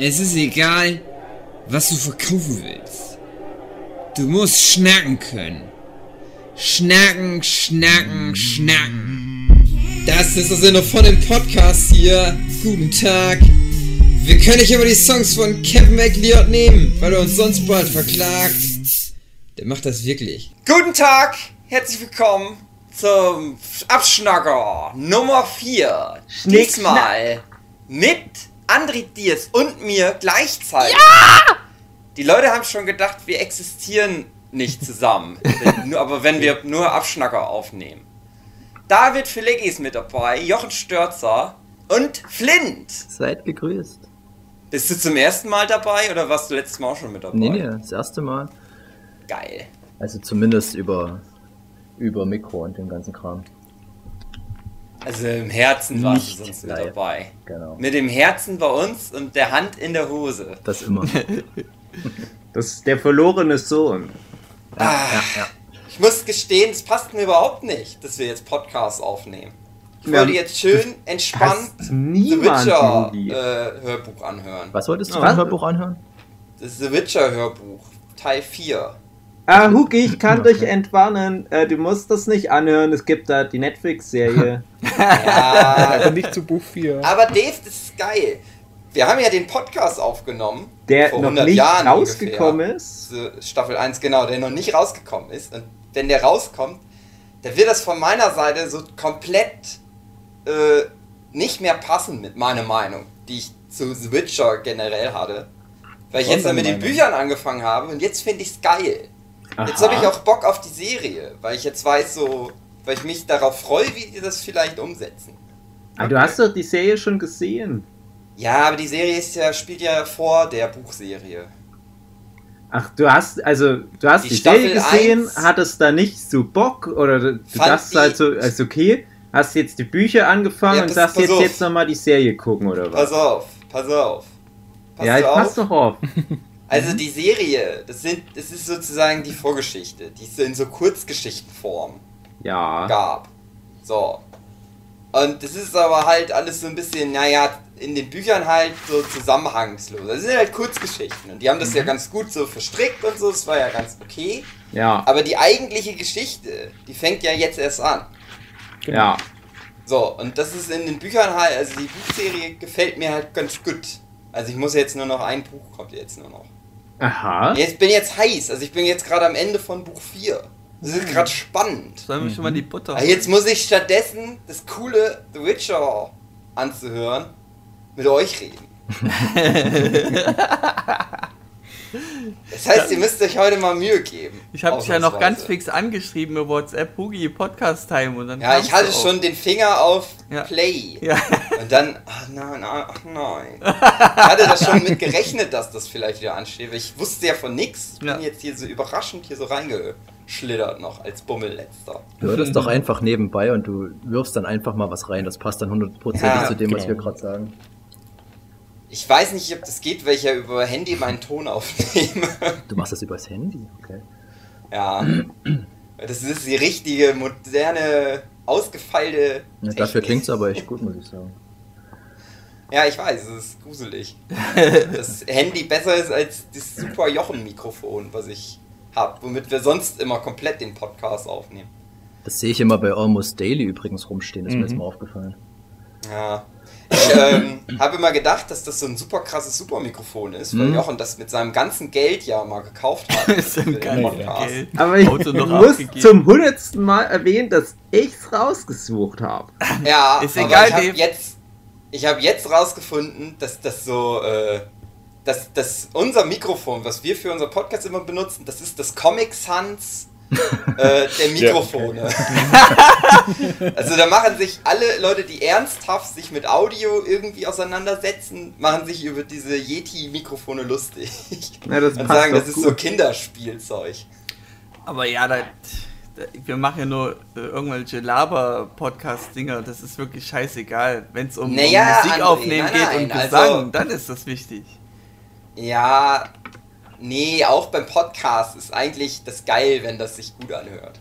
Es ist egal, was du verkaufen willst. Du musst schnacken können. Schnacken, schnacken, schnacken. Das ist der Sinne von dem Podcast hier. Guten Tag. Wir können nicht immer die Songs von Kevin McLeod nehmen, weil er uns sonst bald verklagt. Der macht das wirklich. Guten Tag, herzlich willkommen zum Abschnacker Nummer 4. Schnick, Diesmal mit André Diers und mir gleichzeitig. Ja! Die Leute haben schon gedacht, wir existieren nicht zusammen. Aber wenn wir nur Abschnacker aufnehmen. David Filecki ist mit dabei, Jochen Störzer und Flint. Seid gegrüßt. Bist du zum ersten Mal dabei oder warst du letztes Mal auch schon mit dabei? Nee, nee, das erste Mal. Geil. Also zumindest über, über Mikro und den ganzen Kram. Also im Herzen warst Nicht du sonst mit dabei. Genau. Mit dem Herzen bei uns und der Hand in der Hose. Das immer. Das ist der verlorene Sohn. ja, ja, ja. Ich muss gestehen, es passt mir überhaupt nicht, dass wir jetzt Podcasts aufnehmen. Ich wollte jetzt schön entspannt The Witcher äh, Hörbuch anhören. Was wolltest du für ein Hörbuch anhören? Das The Witcher Hörbuch, Teil 4. Ah, Huki, ich kann Okay. dich entwarnen. Äh, du musst das nicht anhören. Es gibt da die Netflix-Serie. Ja, nicht zu Buch 4. aber Dave, das ist geil. Wir haben ja den Podcast aufgenommen. Der vor noch 100 nicht Jahren rausgekommen ungefähr. ist. Staffel 1, genau, der noch nicht rausgekommen ist. Und wenn der rauskommt, dann wird das von meiner Seite so komplett äh, nicht mehr passen mit meiner Meinung, die ich zu The Witcher generell hatte. Weil ich jetzt dann mit den? Büchern angefangen habe und jetzt finde ich es geil. Jetzt habe ich auch Bock auf die Serie, weil ich jetzt weiß so, weil ich mich darauf freue, wie die das vielleicht umsetzen. Ah, du hast doch die Serie schon gesehen. Ja, aber die Serie ist ja, spielt ja vor der Buchserie. Ach, du hast, also, du hast Die die, Serie gesehen, 1 hattest da nicht so Bock oder du dachtest halt so, ist okay, hast jetzt die Bücher angefangen Ja, und sagst jetzt, auf. jetzt nochmal die Serie gucken oder was? Pass auf, pass auf. Pass ja, ich auf. pass doch auf. Also die Serie, das sind, das ist sozusagen die Vorgeschichte, die es in so Kurzgeschichtenform Ja. gab. So. Und das ist aber halt alles so ein bisschen, naja, in den Büchern halt so zusammenhangslos. Das sind halt Kurzgeschichten und die haben das ja ganz gut so verstrickt und so, das war ja ganz okay. Ja. Aber die eigentliche Geschichte, die fängt ja jetzt erst an. Ja. So, und das ist in den Büchern halt, also die Buchserie gefällt mir halt ganz gut. Also ich muss jetzt nur noch, ein Buch kommt jetzt nur noch. Aha. Jetzt bin jetzt heiß, also ich bin jetzt gerade am Ende von Buch 4. Das ist gerade spannend. Sollen wir schon mal die Butter Aber jetzt muss ich stattdessen das coole The Witcher anzuhören, mit euch reden. Das heißt, ihr müsst euch heute mal Mühe geben. Ich habe dich ja noch ganz fix angeschrieben über WhatsApp, Hugi, Podcast Time und dann Ja, ich hatte schon den Finger auf Ja. Play. Ja. Und dann, ach nein, ach nein. Ich hatte da schon mit gerechnet, dass das vielleicht wieder ansteht. weil Ich wusste ja von nichts. Ich bin Ja. jetzt hier so überraschend hier so reingeschlittert noch als Bummelletzter. Du hörst doch einfach nebenbei und du wirfst dann einfach mal was rein. Das passt dann hundertprozentig Ja, zu dem, was genau. wir gerade sagen. Ich weiß nicht, ob das geht, weil ich ja über Handy meinen Ton aufnehme. Du machst das übers Handy, okay. ja. Das ist die richtige, moderne, ausgefeilte. Ja, dafür Technik. klingt's aber echt gut, muss ich sagen. Ja, ich weiß, es ist gruselig. das Handy besser ist als das super Jochen-Mikrofon, was ich habe, womit wir sonst immer komplett den Podcast aufnehmen. Das sehe ich immer bei Almost Daily übrigens rumstehen, ist mir Mhm. jetzt mal aufgefallen. Ja. Ich ähm, habe immer gedacht, dass das so ein super krasses Supermikrofon ist, weil Mhm. Jochen das mit seinem ganzen Geld ja mal gekauft hat. Ist für im den ganzen Podcast. Geld. Aber ich Auto noch muss abgegeben. zum hundertsten Mal erwähnen, dass ich's rausgesucht habe. Ja, Ist aber egal, ich habe jetzt, ich habe jetzt rausgefunden, dass das so, äh, dass, dass unser Mikrofon, was wir für unser Podcast immer benutzen, das ist das Comic Sans äh, der Mikrofone. also da machen sich alle Leute, die ernsthaft sich mit Audio irgendwie auseinandersetzen, machen sich über diese Yeti-Mikrofone lustig. Ja, das Und passt sagen, das ist gut. so Kinderspielzeug. Aber ja, da, wir machen ja nur äh, irgendwelche Laber-Podcast-Dinger. Das ist wirklich scheißegal. Wenn es um, Naja, um Musik André, aufnehmen nein, geht nein, und also- Gesang, dann ist das wichtig. Ja, nee, auch beim Podcast ist eigentlich das geil, wenn das sich gut anhört.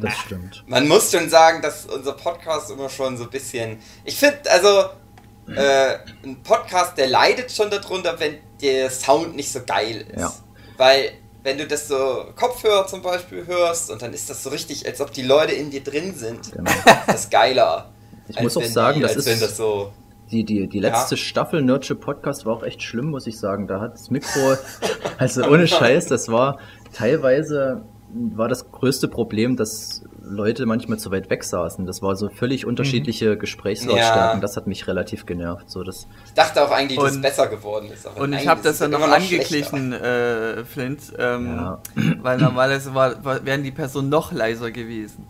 Das stimmt. Man muss schon sagen, dass unser Podcast immer schon so ein bisschen. Ich finde, also, äh, ein Podcast, der leidet schon darunter, wenn der Sound nicht so geil ist. Ja. Weil, wenn du das so Kopfhörer zum Beispiel hörst und dann ist das so richtig, als ob die Leute in dir drin sind. Genau. Das ist geiler. Ich muss auch sagen, die, das ist- das so. Die, die, die letzte Ja. Staffel Nerdship Podcast war auch echt schlimm, muss ich sagen. Da hat das Mikro, also ohne Scheiß, das war teilweise war das größte Problem, dass Leute manchmal zu weit weg saßen. Das war so völlig unterschiedliche Gesprächslautstärken. Ja. Das hat mich relativ genervt. So, das, Ich dachte auch eigentlich, dass es besser geworden ist. aber Und ich habe das dann noch angeglichen, äh, Flint, ähm, Ja. weil normalerweise war, war, wären die Personen noch leiser gewesen.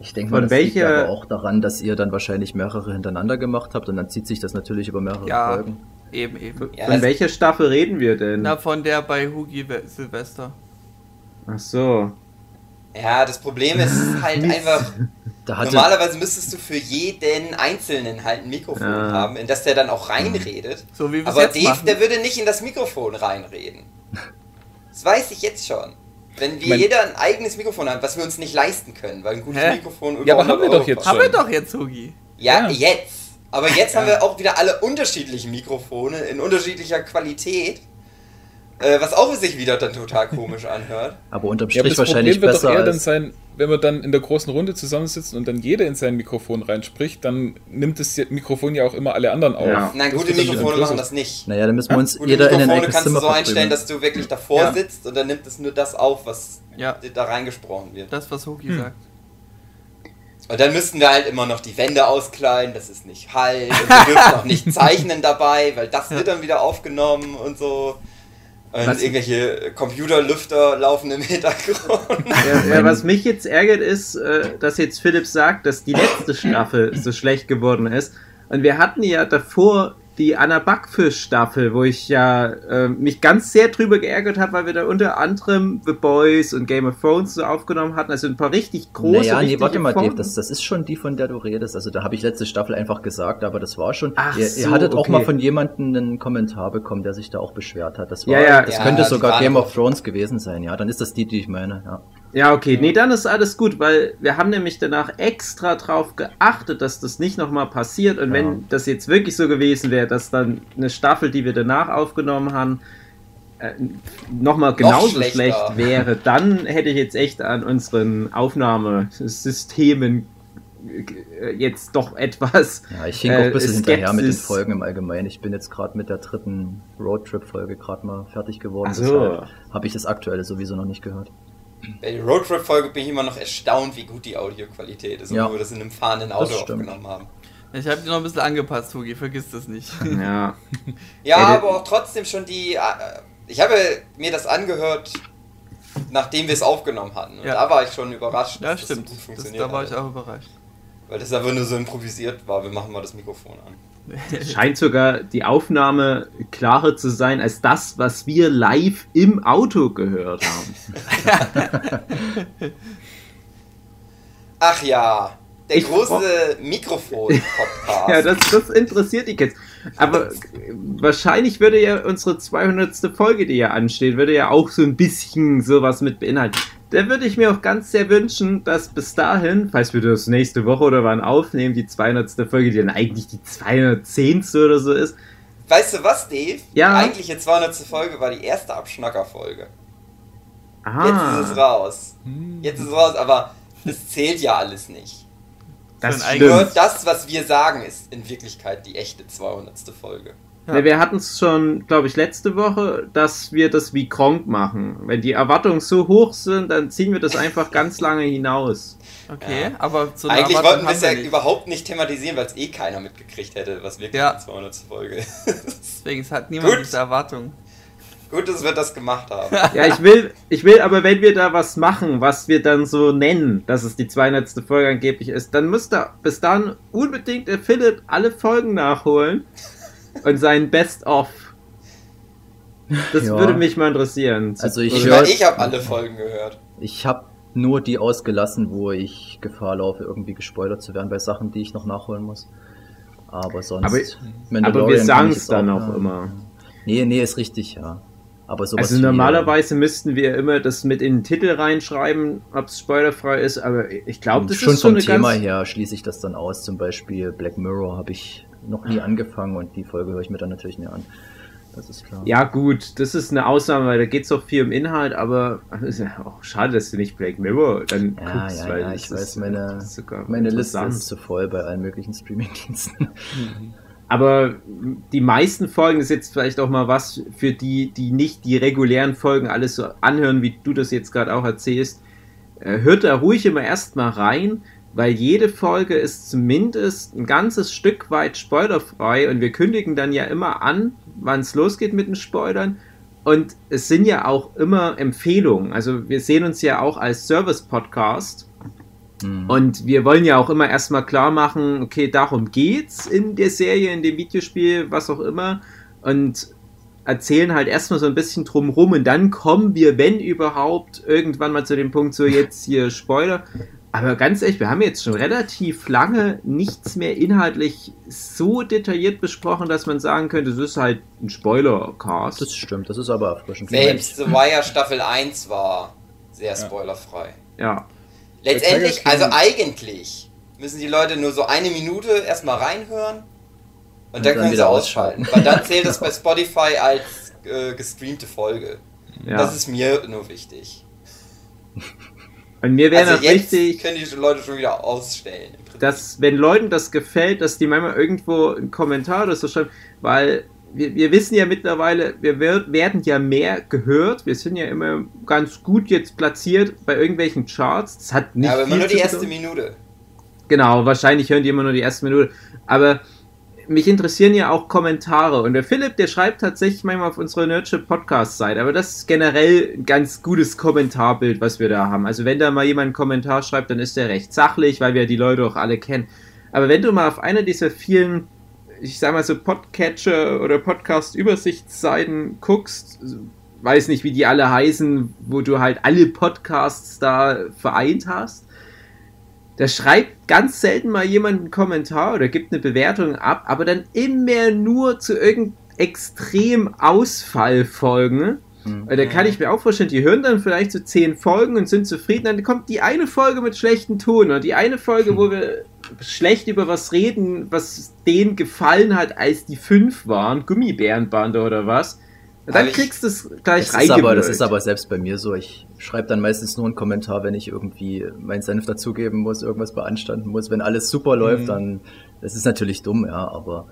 ich denke Von mal, das liegt welcher- aber auch daran, dass ihr dann wahrscheinlich mehrere hintereinander gemacht habt und dann zieht sich das natürlich über mehrere Ja, Folgen. eben, eben. Ja, Von welcher Staffel reden wir denn? Na, von der bei Hugi Silvester. Ach so. Ja, das Problem ist halt einfach, Da hatte, normalerweise müsstest du für jeden Einzelnen halt ein Mikrofon Ja. haben, in das der dann auch reinredet. So wie wir es Aber jetzt Dave, machen. der würde nicht in das Mikrofon reinreden. Das weiß ich jetzt schon. Wenn wir Mein- jeder ein eigenes Mikrofon haben, was wir uns nicht leisten können, weil ein gutes Hä? Mikrofon über Ja, aber haben 100 wir doch jetzt kostet. Haben wir schon. doch jetzt, Hugi. Ja, Ja. jetzt. Aber jetzt haben wir auch wieder alle unterschiedliche Mikrofone in unterschiedlicher Qualität. Äh, was auch sich wieder dann total komisch anhört. aber unterm Ja, aber Strich das wahrscheinlich Problem wird doch besser eher dann sein, wenn wir dann in der großen Runde zusammensitzen und dann jeder in sein Mikrofon reinspricht, dann nimmt das Mikrofon ja auch immer alle anderen auf. Ja. Nein, gute Mikrofone machen das nicht. naja, dann müssen wir uns Gute jeder in ein Mikrofone eigenes kannst du Zimmer so einstellen, dass du wirklich davor Ja. sitzt und dann nimmt es nur das auf, was Ja, da reingesprochen wird. das, was Hm. Hugi sagt. Und dann müssten wir halt immer noch die Wände auskleiden, das ist nicht Hall. Und wir dürfen auch nicht zeichnen dabei, weil das wird dann wieder aufgenommen und so. Und Was- irgendwelche Computerlüfter laufen im Hintergrund. Ja, ja, was mich jetzt ärgert ist, äh, dass jetzt Philipp sagt, dass die letzte Staffel so schlecht geworden ist. Und wir hatten ja davor die Anna Backfisch Staffel, wo ich ja äh, mich ganz sehr drüber geärgert habe, weil wir da unter anderem The Boys und Game of Thrones so aufgenommen hatten. Also ein paar richtig große. Naja, nee, warte mal, Dave, das, das ist schon die, von der du redest. Also da habe ich letzte Staffel einfach gesagt, aber das war schon. Ach ihr, so, ihr hattet auch okay. mal von jemandem einen Kommentar bekommen, der sich da auch beschwert hat. Das war, Ja, ja. das Ja, könnte sogar Game auch- of Thrones gewesen sein, ja. Dann ist das die, die ich meine, ja. Ja, okay. Nee, dann ist alles gut, weil wir haben nämlich danach extra drauf geachtet, dass das nicht nochmal passiert. Und Ja. wenn das jetzt wirklich so gewesen wäre, dass dann eine Staffel, die wir danach aufgenommen haben, äh, nochmal genauso schlechter. schlecht wäre, dann hätte ich jetzt echt an unseren Aufnahmesystemen äh, jetzt doch etwas. Ja, ich hing auch ein bisschen Äh, hinterher mit den Skepsis. Folgen im Allgemeinen. Ich bin jetzt gerade mit der dritten Roadtrip-Folge gerade mal fertig geworden. So. Deshalb habe ich das aktuelle sowieso noch nicht gehört. Bei der Roadtrip-Folge bin ich immer noch erstaunt, wie gut die Audioqualität ist, Ja. obwohl wir das in einem fahrenden Auto aufgenommen haben. Ich habe die noch ein bisschen angepasst, Hugi, vergiss das nicht. Ja. Ja, aber auch trotzdem schon die. äh, Ich habe mir das angehört, nachdem wir es aufgenommen hatten. Und Ja. da war ich schon überrascht, Ja, dass stimmt. das so gut Das, funktioniert da war ich auch überrascht. Weil das einfach nur so improvisiert war. Wir machen mal das Mikrofon an. Scheint sogar die Aufnahme klarer zu sein als das, was wir live im Auto gehört haben. Ach ja, der Ich- große Mikrofon-Podcast. Ja, das, das interessiert dich jetzt. Aber wahrscheinlich würde ja unsere 200. Folge, die ja ansteht, würde ja auch so ein bisschen sowas mit beinhalten. Da würde ich mir auch ganz sehr wünschen, dass bis dahin, falls wir das nächste Woche oder wann aufnehmen, die 200. Folge, die dann eigentlich die 210. oder so ist, Weißt du was, Dave? Ja. Die eigentliche 200. Folge war die erste Abschnacker-Folge. aha, Jetzt ist es raus. Hm. Jetzt ist es raus, aber das zählt ja alles nicht. das Nur das, was wir sagen, ist in Wirklichkeit die echte 200. Folge. Ja. Wir hatten es schon, glaube ich, letzte Woche, dass wir das wie Kronk machen. Wenn die Erwartungen so hoch sind, dann ziehen wir das einfach ganz lange hinaus. Okay, Ja. aber eine Eigentlich Erwartung wollten wir es ja nicht. überhaupt nicht thematisieren, weil es eh keiner mitgekriegt hätte, was wirklich Ja. die 200. Folge ist. Deswegen es hat niemand Gut. diese Erwartung. Gut, dass wir das gemacht haben. Ja, ich will, ich will aber, wenn wir da was machen, was wir dann so nennen, dass es die 200. Folge angeblich ist, dann müsste bis dann unbedingt der Philipp alle Folgen nachholen und sein Best-of. Das Ja. würde mich mal interessieren. Also ich meine, ich habe alle Folgen gehört. Ich habe nur die ausgelassen, wo ich Gefahr laufe, irgendwie gespoilert zu werden bei Sachen, die ich noch nachholen muss. Aber sonst. Aber- Mandalorian aber wir sagen es dann auch, auch immer. Nee, nee, ist richtig, ja. Aber sowas Also wie, normalerweise müssten wir immer das mit in den Titel reinschreiben, ob es spoilerfrei ist, aber ich glaube, das schon ist so vom eine Thema ganz... her schließe ich das dann aus. Zum Beispiel Black Mirror habe ich noch nie angefangen und die Folge höre ich mir dann natürlich nicht an. Das ist klar. Ja, gut, das ist eine Ausnahme, weil da geht es auch viel um Inhalt, aber es ist ja auch schade, dass du nicht Black Mirror dann Ja, guckst, ja, weil ja, ich weiß, meine, meine Liste ist zu voll bei allen möglichen Streamingdiensten. Aber die meisten Folgen ist jetzt vielleicht auch mal was für die, die nicht die regulären Folgen alles so anhören, wie du das jetzt gerade auch erzählst. Äh, Hört da ruhig immer erstmal rein, weil jede Folge ist zumindest ein ganzes Stück weit spoilerfrei und wir kündigen dann ja immer an, wann es losgeht mit den Spoilern. Und es sind ja auch immer Empfehlungen. Also wir sehen uns ja auch als Service-Podcast. Hm. Und wir wollen ja auch immer erstmal klar machen, okay, darum geht's in der Serie, in dem Videospiel, was auch immer. Und erzählen halt erstmal so ein bisschen drumrum und dann kommen wir, wenn überhaupt, irgendwann mal zu dem Punkt, so jetzt hier Spoiler. Aber ganz ehrlich, wir haben jetzt schon relativ lange nichts mehr inhaltlich so detailliert besprochen, dass man sagen könnte, das ist halt ein Spoiler-Cast. Das stimmt, das ist aber erfrischend. Selbst The Wire Staffel 1 war sehr spoilerfrei. Ja. Letztendlich, also eigentlich, müssen die Leute nur so eine Minute erstmal reinhören und, Und dann dann können sie wieder ausschalten. Weil dann zählt das bei Spotify als äh, gestreamte Folge. ja. Das ist mir nur wichtig. Und mir wäre Also jetzt wichtig, können die Leute schon wieder ausstellen. dass wenn Leuten das gefällt, dass die manchmal irgendwo einen Kommentar oder so schreiben, weil wir, wir wissen ja mittlerweile, wir wer- werden ja mehr gehört, wir sind ja immer ganz gut jetzt platziert bei irgendwelchen Charts. Das hat nicht ja, aber immer nur die erste. Minute. Genau, wahrscheinlich hören die immer nur die erste Minute. Aber mich interessieren ja auch Kommentare. Und der Philipp, der schreibt tatsächlich manchmal auf unserer Nerdship Podcast-Seite. Aber das ist generell ein ganz gutes Kommentarbild, was wir da haben. Also wenn da mal jemand einen Kommentar schreibt, dann ist der recht sachlich, weil wir die Leute auch alle kennen. Aber wenn du mal auf einer dieser vielen, ich sag mal so Podcatcher oder Podcast-Übersichtsseiten guckst, weiß nicht, wie die alle heißen, wo du halt alle Podcasts da vereint hast, da schreibt ganz selten mal jemand einen Kommentar oder gibt eine Bewertung ab, aber dann immer nur zu irgendeinem extrem Ausfallfolgen. Hm. Weil Da kann ich mir auch vorstellen, die hören dann vielleicht so zehn Folgen und sind zufrieden. Dann kommt die eine Folge mit schlechten Ton oder die eine Folge, wo wir schlecht über was reden, was denen gefallen hat, als die fünf waren, Gummibärenbande oder was. Und dann ich- kriegst du es gleich aber, das ist aber selbst bei mir so. Ich schreibe dann meistens nur einen Kommentar, wenn ich irgendwie meinen Senf dazugeben muss, irgendwas beanstanden muss. Wenn alles super läuft, Mhm. dann, das ist natürlich dumm, ja, aber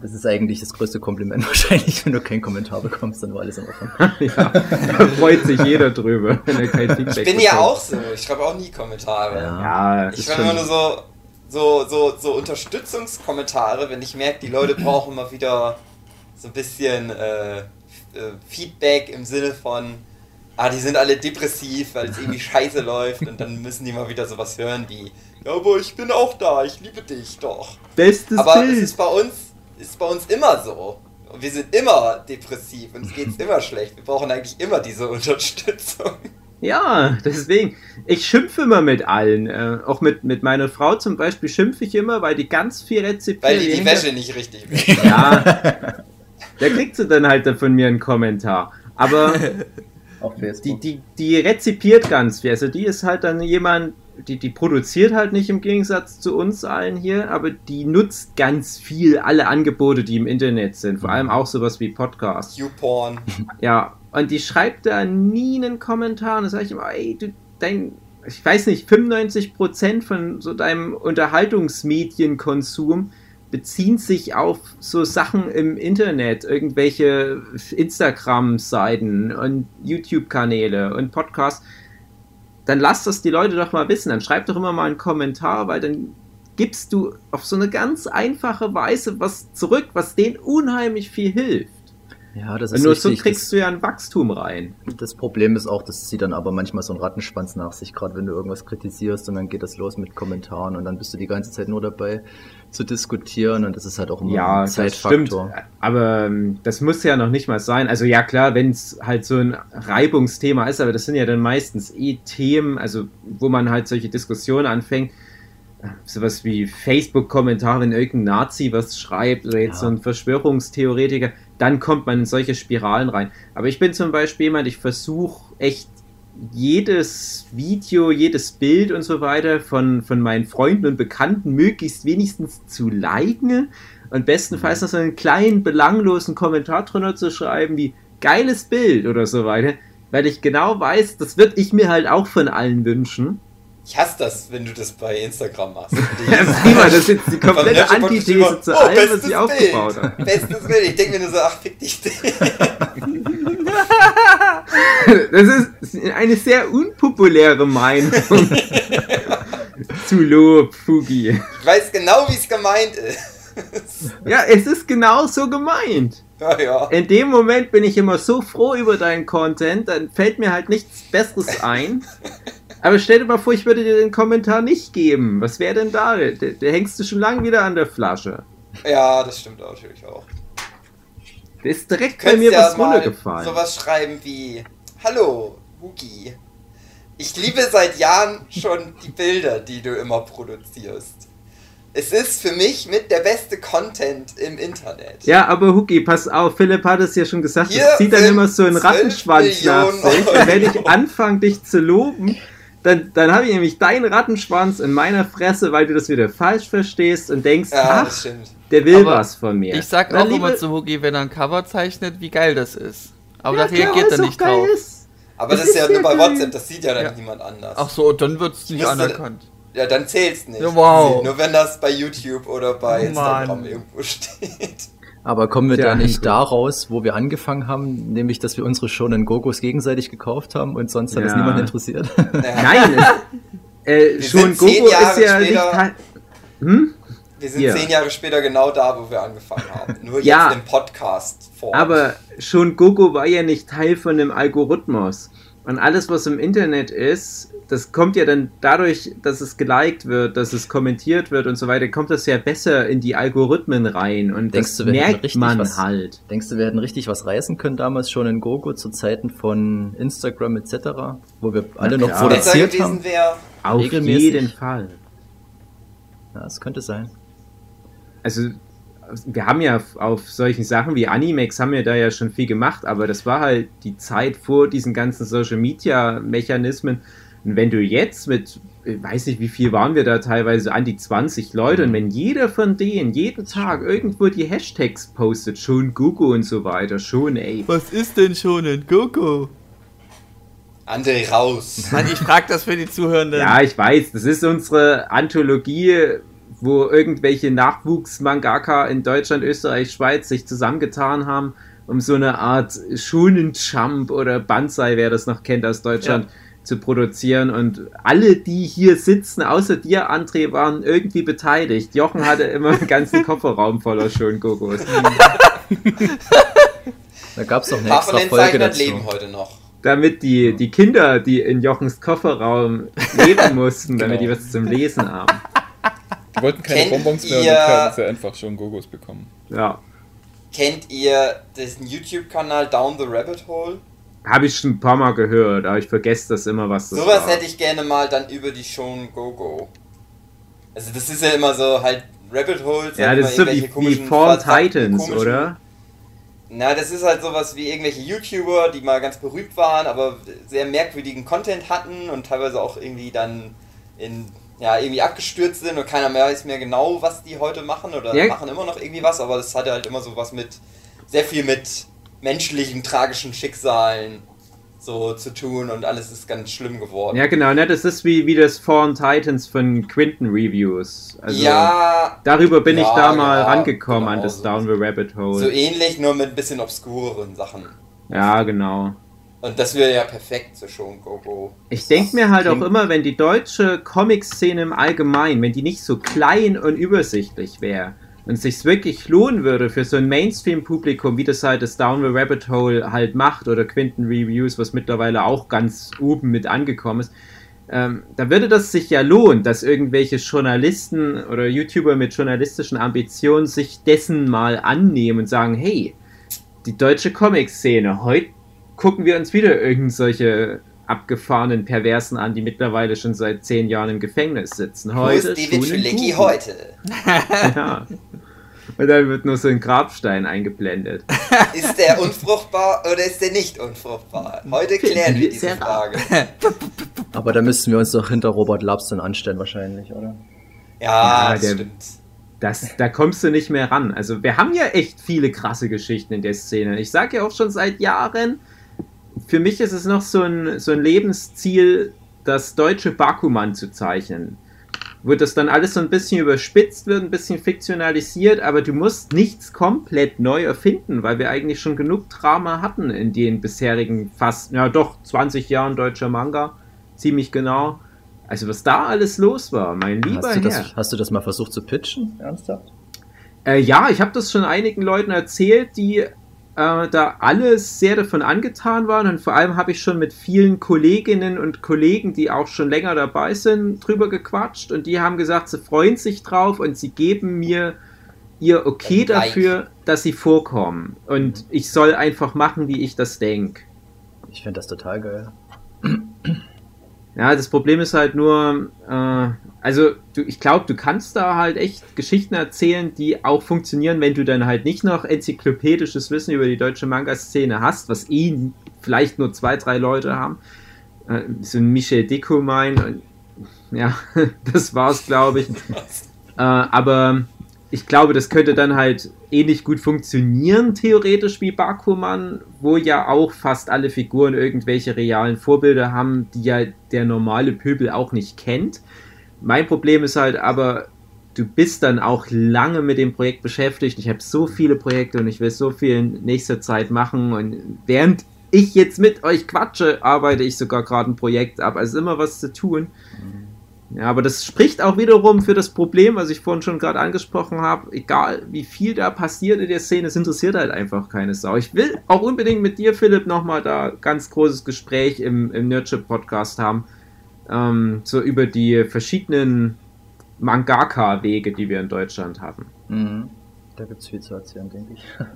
das ist eigentlich das größte Kompliment wahrscheinlich, wenn du keinen Kommentar bekommst, dann war alles in Ordnung. ja, da freut sich jeder drüber, wenn er kein Feedback Ich bin ja bekommt. auch so. Ich schreibe auch nie Kommentare. Ja. Ja, Ich schreibe immer nur so, so, so, so Unterstützungskommentare, wenn ich merke, die Leute brauchen mal wieder so ein bisschen äh, äh, Feedback im Sinne von, ah, die sind alle depressiv, weil es irgendwie scheiße läuft und dann müssen die mal wieder sowas hören wie, ja, aber ich bin auch da, ich liebe dich doch. bestes Aber es Bild. ist bei uns, ist bei uns immer so. Wir sind immer depressiv und es geht immer schlecht. Wir brauchen eigentlich immer diese Unterstützung. Ja, deswegen. Ich schimpfe immer mit allen. Äh, auch mit, mit meiner Frau zum Beispiel schimpfe ich immer, weil die ganz viel rezipiert. Weil die die Wäsche nicht richtig wäscht. Ja. da kriegt sie dann halt von mir einen Kommentar. Aber Auf die, Facebook. die, die rezipiert ganz viel. Also die ist halt dann jemand, die, die produziert halt nicht im Gegensatz zu uns allen hier, aber die nutzt ganz viel alle Angebote, die im Internet sind. Vor allem auch sowas wie Podcasts. YouPorn. Ja, und die schreibt da nie einen Kommentar und da sage ich immer, ey, du, dein, ich weiß nicht, 95% von so deinem Unterhaltungsmedienkonsum beziehen sich auf so Sachen im Internet, irgendwelche Instagram-Seiten und YouTube-Kanäle und Podcasts. Dann lass das die Leute doch mal wissen. Dann schreib doch immer mal einen Kommentar, weil dann gibst du auf so eine ganz einfache Weise was zurück, was denen unheimlich viel hilft. Ja, das ist nur so richtig. kriegst du ja ein Wachstum rein. Das, das Problem ist auch, dass sie dann aber manchmal so einen Rattenschwanz nach sich, gerade wenn du irgendwas kritisierst und dann geht das los mit Kommentaren und dann bist du die ganze Zeit nur dabei zu diskutieren und das ist halt auch immer Ja, ein das stimmt. Zeitfaktor. Aber ähm, das muss ja noch nicht mal sein. Also ja klar, wenn es halt so ein Reibungsthema ist, aber das sind ja dann meistens eh Themen, also wo man halt solche Diskussionen anfängt. Sowas wie Facebook-Kommentare, wenn irgendein Nazi was schreibt oder jetzt Ja. so ein Verschwörungstheoretiker, dann kommt man in solche Spiralen rein. Aber ich bin zum Beispiel jemand, ich versuche echt jedes Video, jedes Bild und so weiter von, von meinen Freunden und Bekannten möglichst wenigstens zu liken und bestenfalls noch so einen kleinen, belanglosen Kommentar drunter zu schreiben, wie geiles Bild oder so weiter, weil ich genau weiß, das würde ich mir halt auch von allen wünschen. Ich hasse das, wenn du das bei Instagram machst. Ja, prima, das ist jetzt die komplette Antithese zu oh, allem, was ich aufgebaut habe. Bestes Bild. Ich denke mir nur so, ach, fick dich. Das ist eine sehr unpopuläre Meinung zu Lob, Fugi. Ich weiß genau, wie es gemeint ist. Ja, es ist genau so gemeint. Ja, ja. In dem Moment bin ich immer so froh über deinen Content, dann fällt mir halt nichts Besseres ein. Aber stell dir mal vor, ich würde dir den Kommentar nicht geben. Was wäre denn da? Der, der hängst du schon lange wieder an der Flasche. Ja, das stimmt natürlich auch. Der ist direkt bei mir ja was runtergefallen. sowas schreiben wie Hallo, Hugi. Ich liebe seit Jahren schon die Bilder, die du immer produzierst. Es ist für mich mit der beste Content im Internet. Ja, aber Huki, pass auf, Philipp hat es ja schon gesagt, Hier es zieht dann immer so einen 12 Rattenschwanz nach Millionen sich. Und wenn ich anfange, dich zu loben, dann, dann habe ich nämlich deinen Rattenschwanz in meiner Fresse, weil du das wieder falsch verstehst und denkst, Ja, ach, der will Aber was von mir. Ich sag Na, auch liebe- immer zu Hugi, wenn er ein Cover zeichnet, wie geil das ist. Aber Ja, da reagiert klar, er nicht drauf. ist. Aber Das das ist ja ist nur ja bei geil. WhatsApp, das sieht ja dann Ja. niemand anders. Ach so, dann wird's nicht Musste- anerkannt. Ja, dann zählt's nicht. Ja, wow. Nur wenn das bei YouTube oder bei Oh, Instagram Mann. irgendwo steht. Aber kommen wir Ja, da nicht gut. da raus, wo wir angefangen haben, nämlich, dass wir unsere Shonen Gogos gegenseitig gekauft haben und sonst hat es Ja. niemand interessiert? Ja. Nein, es, äh, zehn Gogo ist ja später- nicht. Hm? Wir sind Ja. zehn Jahre später genau da, wo wir angefangen haben. Nur Ja. jetzt im Podcast vor. Aber schon Gogo war ja nicht Teil von dem Algorithmus. Und alles, was im Internet ist, das kommt ja dann dadurch, dass es geliked wird, dass es kommentiert wird und so weiter, kommt das ja besser in die Algorithmen rein. Und Denkst das du, wir merkt richtig man was- halt. Denkst du, wir hätten richtig was reißen können damals schon in Gogo zu Zeiten von Instagram etc., wo wir alle noch klar. besser produziert gewesen haben? Auf Regelmäßig. jeden Fall. Ja, es könnte sein. Also, wir haben ja auf solchen Sachen wie Animex haben wir da ja schon viel gemacht, aber das war halt die Zeit vor diesen ganzen Social Media Mechanismen. Und wenn du jetzt mit, ich weiß nicht, wie viel waren wir da teilweise, an die 20 Leute, und wenn jeder von denen jeden Tag irgendwo die Hashtags postet, schon Google und so weiter, schon ey. Was ist denn schon ein Gogo? André raus. Mann, ich frag das für die Zuhörenden. Ja, ich weiß, das ist unsere Anthologie, wo irgendwelche Nachwuchs-Mangaka in Deutschland, Österreich, Schweiz sich zusammengetan haben, um so eine Art Shunen Jump oder Banzai, wer das noch kennt aus Deutschland, zu produzieren. Und alle, die hier sitzen, außer dir, André, waren irgendwie beteiligt. Jochen hatte immer einen ganzen Kofferraum voller Shun-Gogos. Da gab es noch Ein eine extra Folge dazu. leben heute noch. Damit die, die Kinder, die in Jochens Kofferraum leben mussten, damit die Genau. was zum Lesen haben. Die wollten keine Kennt Bonbons mehr und ihr- jetzt haben sie einfach schon Gogos bekommen. Ja. Kennt ihr diesen YouTube-Kanal Down the Rabbit Hole? Habe ich schon ein paar Mal gehört, aber ich vergesse das immer, was das Sowas war. hätte ich gerne mal dann über die Shonen Go-Go. Also das ist ja immer so halt Rabbit Holes. Ja, das ist so wie, irgendwelche wie komischen, Fall Titans, oder? Na, das ist halt sowas wie irgendwelche YouTuber, die mal ganz berühmt waren, aber sehr merkwürdigen Content hatten und teilweise auch irgendwie dann in ja, irgendwie abgestürzt sind und keiner mehr weiß mehr genau, was die heute machen oder Ja. machen immer noch irgendwie was, aber das hatte halt immer so was mit sehr viel mit menschlichen, tragischen Schicksalen so zu tun und alles ist ganz schlimm geworden. Ja, genau, ne? das ist wie, wie das Fallen Titans von Quinton Reviews. Also, ja, Darüber bin ich Ja, da mal ja, rangekommen genau an das so. Down the Rabbit Hole. so ähnlich, nur mit ein bisschen obskureren Sachen. ja, genau. Und das wäre ja perfekt so schon Go-Go. Ich denke mir halt auch immer, wenn die deutsche Comic-Szene im Allgemeinen, wenn die nicht so klein und übersichtlich wäre und sich wirklich lohnen würde für so ein Mainstream-Publikum, wie das halt das Down the Rabbit Hole halt macht oder Quinton Reviews, was mittlerweile auch ganz oben mit angekommen ist, ähm, da würde das sich ja lohnen, dass irgendwelche Journalisten oder YouTuber mit journalistischen Ambitionen sich dessen mal annehmen und sagen, hey, die deutsche Comic-Szene, heute gucken wir uns wieder irgend solche abgefahrenen Perversen an, die mittlerweile schon seit zehn Jahren im Gefängnis sitzen. Wo Heute ist David Schulen Schulecki Kuchen. heute? Ja. Und dann wird nur so ein Grabstein eingeblendet. Ist der unfruchtbar oder ist der nicht unfruchtbar? Heute klären wir diese Frage. Aber da müssten wir uns doch hinter Robert Labs dann anstellen wahrscheinlich, oder? Ja, Ja, das der- stimmt. das, da kommst du nicht mehr ran. Also wir haben ja echt viele krasse Geschichten in der Szene. Ich sage ja auch schon seit Jahren, für mich ist es noch so ein, so ein Lebensziel, das deutsche Bakuman zu zeichnen. Wo das dann alles so ein bisschen überspitzt wird, ein bisschen fiktionalisiert, aber du musst nichts komplett neu erfinden, weil wir eigentlich schon genug Drama hatten in den bisherigen fast, ja doch, 20 Jahren deutscher Manga. Ziemlich genau. Also was da alles los war, mein lieber Hast du, Herr. das, hast du das mal versucht zu pitchen? Ernsthaft? Äh, ja, ich habe das schon einigen Leuten erzählt, die äh, da alle sehr davon angetan waren und vor allem habe ich schon mit vielen Kolleginnen und Kollegen, die auch schon länger dabei sind, drüber gequatscht und die haben gesagt, sie freuen sich drauf und sie geben mir ihr Okay dafür, dass sie vorkommen und ich soll einfach machen, wie ich das denke. Ich finde das total geil. Ja, das Problem ist halt nur, äh, also du, ich glaube, du kannst da halt echt Geschichten erzählen, die auch funktionieren, wenn du dann halt nicht noch enzyklopädisches Wissen über die deutsche Manga-Szene hast, was eh vielleicht nur zwei, drei Leute haben. Äh, so ein Michel Dekomein und ja, das war's, glaube ich. Äh, aber ich glaube, das könnte dann halt ähnlich gut funktionieren, theoretisch wie Bakuman, wo ja auch fast alle Figuren irgendwelche realen Vorbilder haben, die ja der normale Pöbel auch nicht kennt. Mein Problem ist halt aber, du bist dann auch lange mit dem Projekt beschäftigt. Ich habe so viele Projekte und ich will so viel in nächster Zeit machen. Und während ich jetzt mit euch quatsche, arbeite ich sogar gerade ein Projekt ab. Also immer was zu tun. Ja, aber das spricht auch wiederum für das Problem, was ich vorhin schon gerade angesprochen habe. Egal wie viel da passiert in der Szene, es interessiert halt einfach keine Sau. Ich will auch unbedingt mit dir, Philipp, nochmal da ganz großes Gespräch im, im Nerdship-Podcast haben. Ähm, so über die verschiedenen Mangaka-Wege, die wir in Deutschland haben. Mhm. Da gibt es viel zu erzählen, denke ich.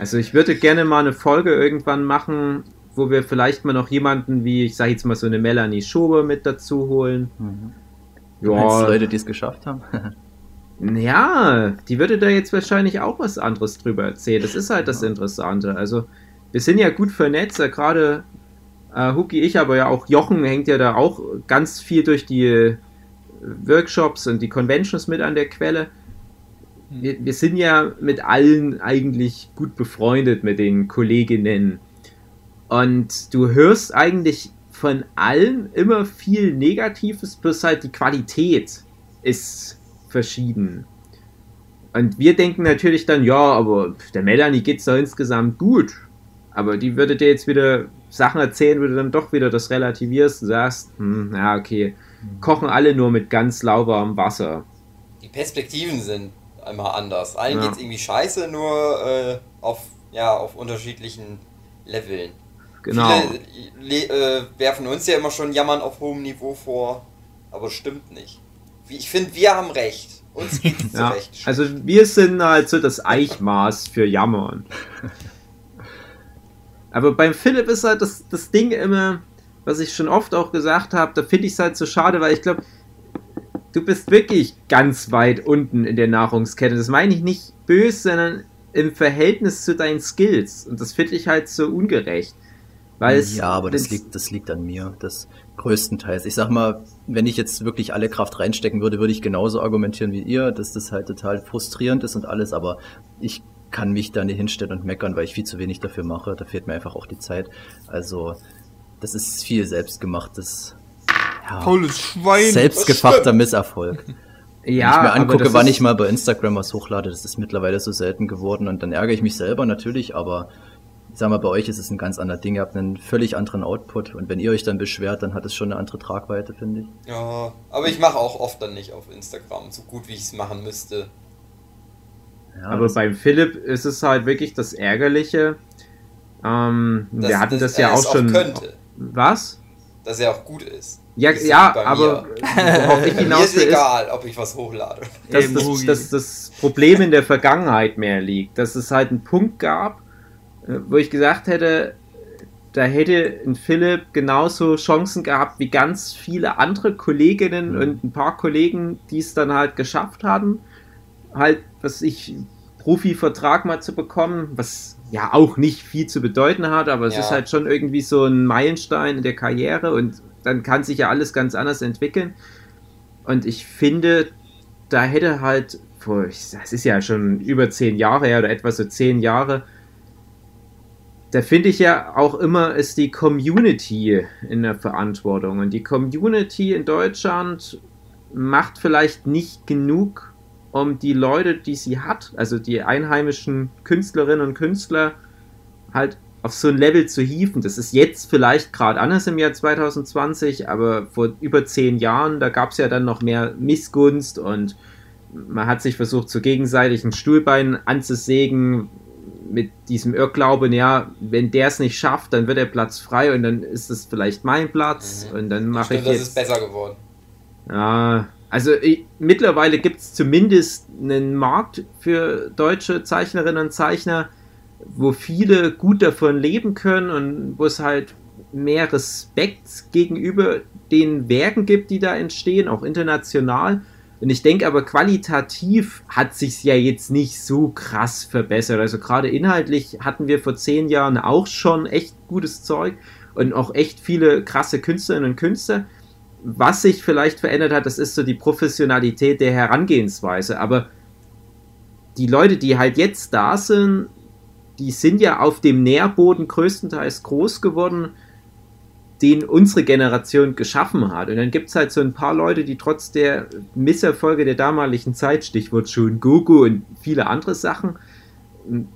Also ich würde gerne mal eine Folge irgendwann machen, wo wir vielleicht mal noch jemanden wie, ich sage jetzt mal so eine Melanie Schober mit dazu holen. Mhm. Meinst Leute, die es geschafft haben? Ja, die würde da jetzt wahrscheinlich auch was anderes drüber erzählen. Das ist halt das Interessante. Also, wir sind ja gut vernetzt, ja, gerade äh, Huki, ich, aber ja auch Jochen hängt ja da auch ganz viel durch die äh, Workshops und die Conventions mit an der Quelle. Wir, wir sind ja mit allen eigentlich gut befreundet, mit den Kolleginnen. Und du hörst eigentlich von allen immer viel Negatives, plus halt die Qualität ist verschieden. Und wir denken natürlich dann, ja, aber der Melanie geht's doch insgesamt gut. Aber die würde dir jetzt wieder Sachen erzählen, wo du dann doch wieder das relativierst und sagst, hm, ja, okay, kochen alle nur mit ganz lauwarmem Wasser. Die Perspektiven sind immer anders. Allen Ja. geht's irgendwie scheiße, nur äh, auf, ja, auf unterschiedlichen Leveln. Genau. Viele le- äh, werfen uns ja immer schon Jammern auf hohem Niveau vor, aber stimmt nicht. Wie, ich finde, wir haben recht. Uns geht's Ja, zurecht. also wir sind halt so das Eichmaß für Jammern. Aber beim Philipp ist halt das, das Ding immer, was ich schon oft auch gesagt habe, da finde ich es halt so schade, weil ich glaube, du bist wirklich ganz weit unten in der Nahrungskette. Das meine ich nicht böse, sondern im Verhältnis zu deinen Skills. Und das finde ich halt so ungerecht. Weil es, ja, aber das liegt, das liegt an mir. Das größtenteils. Ich sag mal, wenn ich jetzt wirklich alle Kraft reinstecken würde, würde ich genauso argumentieren wie ihr, dass das halt total frustrierend ist und alles, aber ich kann mich da nicht hinstellen und meckern, weil ich viel zu wenig dafür mache. Da fehlt mir einfach auch die Zeit. Also, das ist viel selbstgemachtes, ja, Faules Schwein. selbstgefachter Misserfolg. ja, Wenn ich mir angucke, wann ich mal bei Instagram was hochlade, das ist mittlerweile so selten geworden und dann ärgere ich mich selber natürlich, aber ich sag mal, bei euch ist es ein ganz anderes Ding. Ihr habt einen völlig anderen Output und wenn ihr euch dann beschwert, dann hat es schon eine andere Tragweite, finde ich. ja, aber ich mache auch oft dann nicht auf Instagram, so gut wie ich es machen müsste. Ja, Aber das- beim Philipp ist es halt wirklich das Ärgerliche. Ähm, Dass, wir hatten dass das ja er auch schon. könnte, Was? dass er auch gut ist. Ja, ja, aber worauf ich Mir hinaus ist will, ist, egal, ob ich was hochlade. dass das, dass das Problem in der Vergangenheit mehr liegt. Dass es halt einen Punkt gab, wo ich gesagt hätte, da hätte ein Philipp genauso Chancen gehabt wie ganz viele andere Kolleginnen Mhm. und ein paar Kollegen, die es dann halt geschafft haben, halt, was ich, Profivertrag mal zu bekommen, was ja auch nicht viel zu bedeuten hat, aber es Ja. ist halt schon irgendwie so ein Meilenstein in der Karriere und dann kann sich ja alles ganz anders entwickeln. Und ich finde, da hätte halt vor, das ist ja schon über zehn Jahre her oder etwa so zehn Jahre, da finde ich ja auch immer, ist die Community in der Verantwortung. Und die Community in Deutschland macht vielleicht nicht genug, um die Leute, die sie hat, also die einheimischen Künstlerinnen und Künstler, halt auf so ein Level zu hieven. Das ist jetzt vielleicht gerade anders im Jahr 2020, aber vor über zehn Jahren, da gab es ja dann noch mehr Missgunst und man hat sich versucht, so gegenseitig ein Stuhlbein anzusägen mit diesem Irrglauben, ja, wenn der es nicht schafft, dann wird der Platz frei und dann ist es vielleicht mein Platz mhm. und dann mache ich, ich jetzt... Das ist besser geworden. Ja, also ich, mittlerweile gibt es zumindest einen Markt für deutsche Zeichnerinnen und Zeichner, wo viele gut davon leben können und wo es halt mehr Respekt gegenüber den Werken gibt, die da entstehen, auch international. Und ich denke aber qualitativ hat sich ja jetzt nicht so krass verbessert. Also gerade inhaltlich hatten wir vor zehn Jahren auch schon echt gutes Zeug und auch echt viele krasse Künstlerinnen und Künstler. Was sich vielleicht verändert hat, das ist so die Professionalität der Herangehensweise. Aber die Leute, die halt jetzt da sind, die sind ja auf dem Nährboden größtenteils groß geworden, den unsere Generation geschaffen hat. Und dann gibt es halt so ein paar Leute, die trotz der Misserfolge der damaligen Zeit, Stichwort schon Gogo und viele andere Sachen,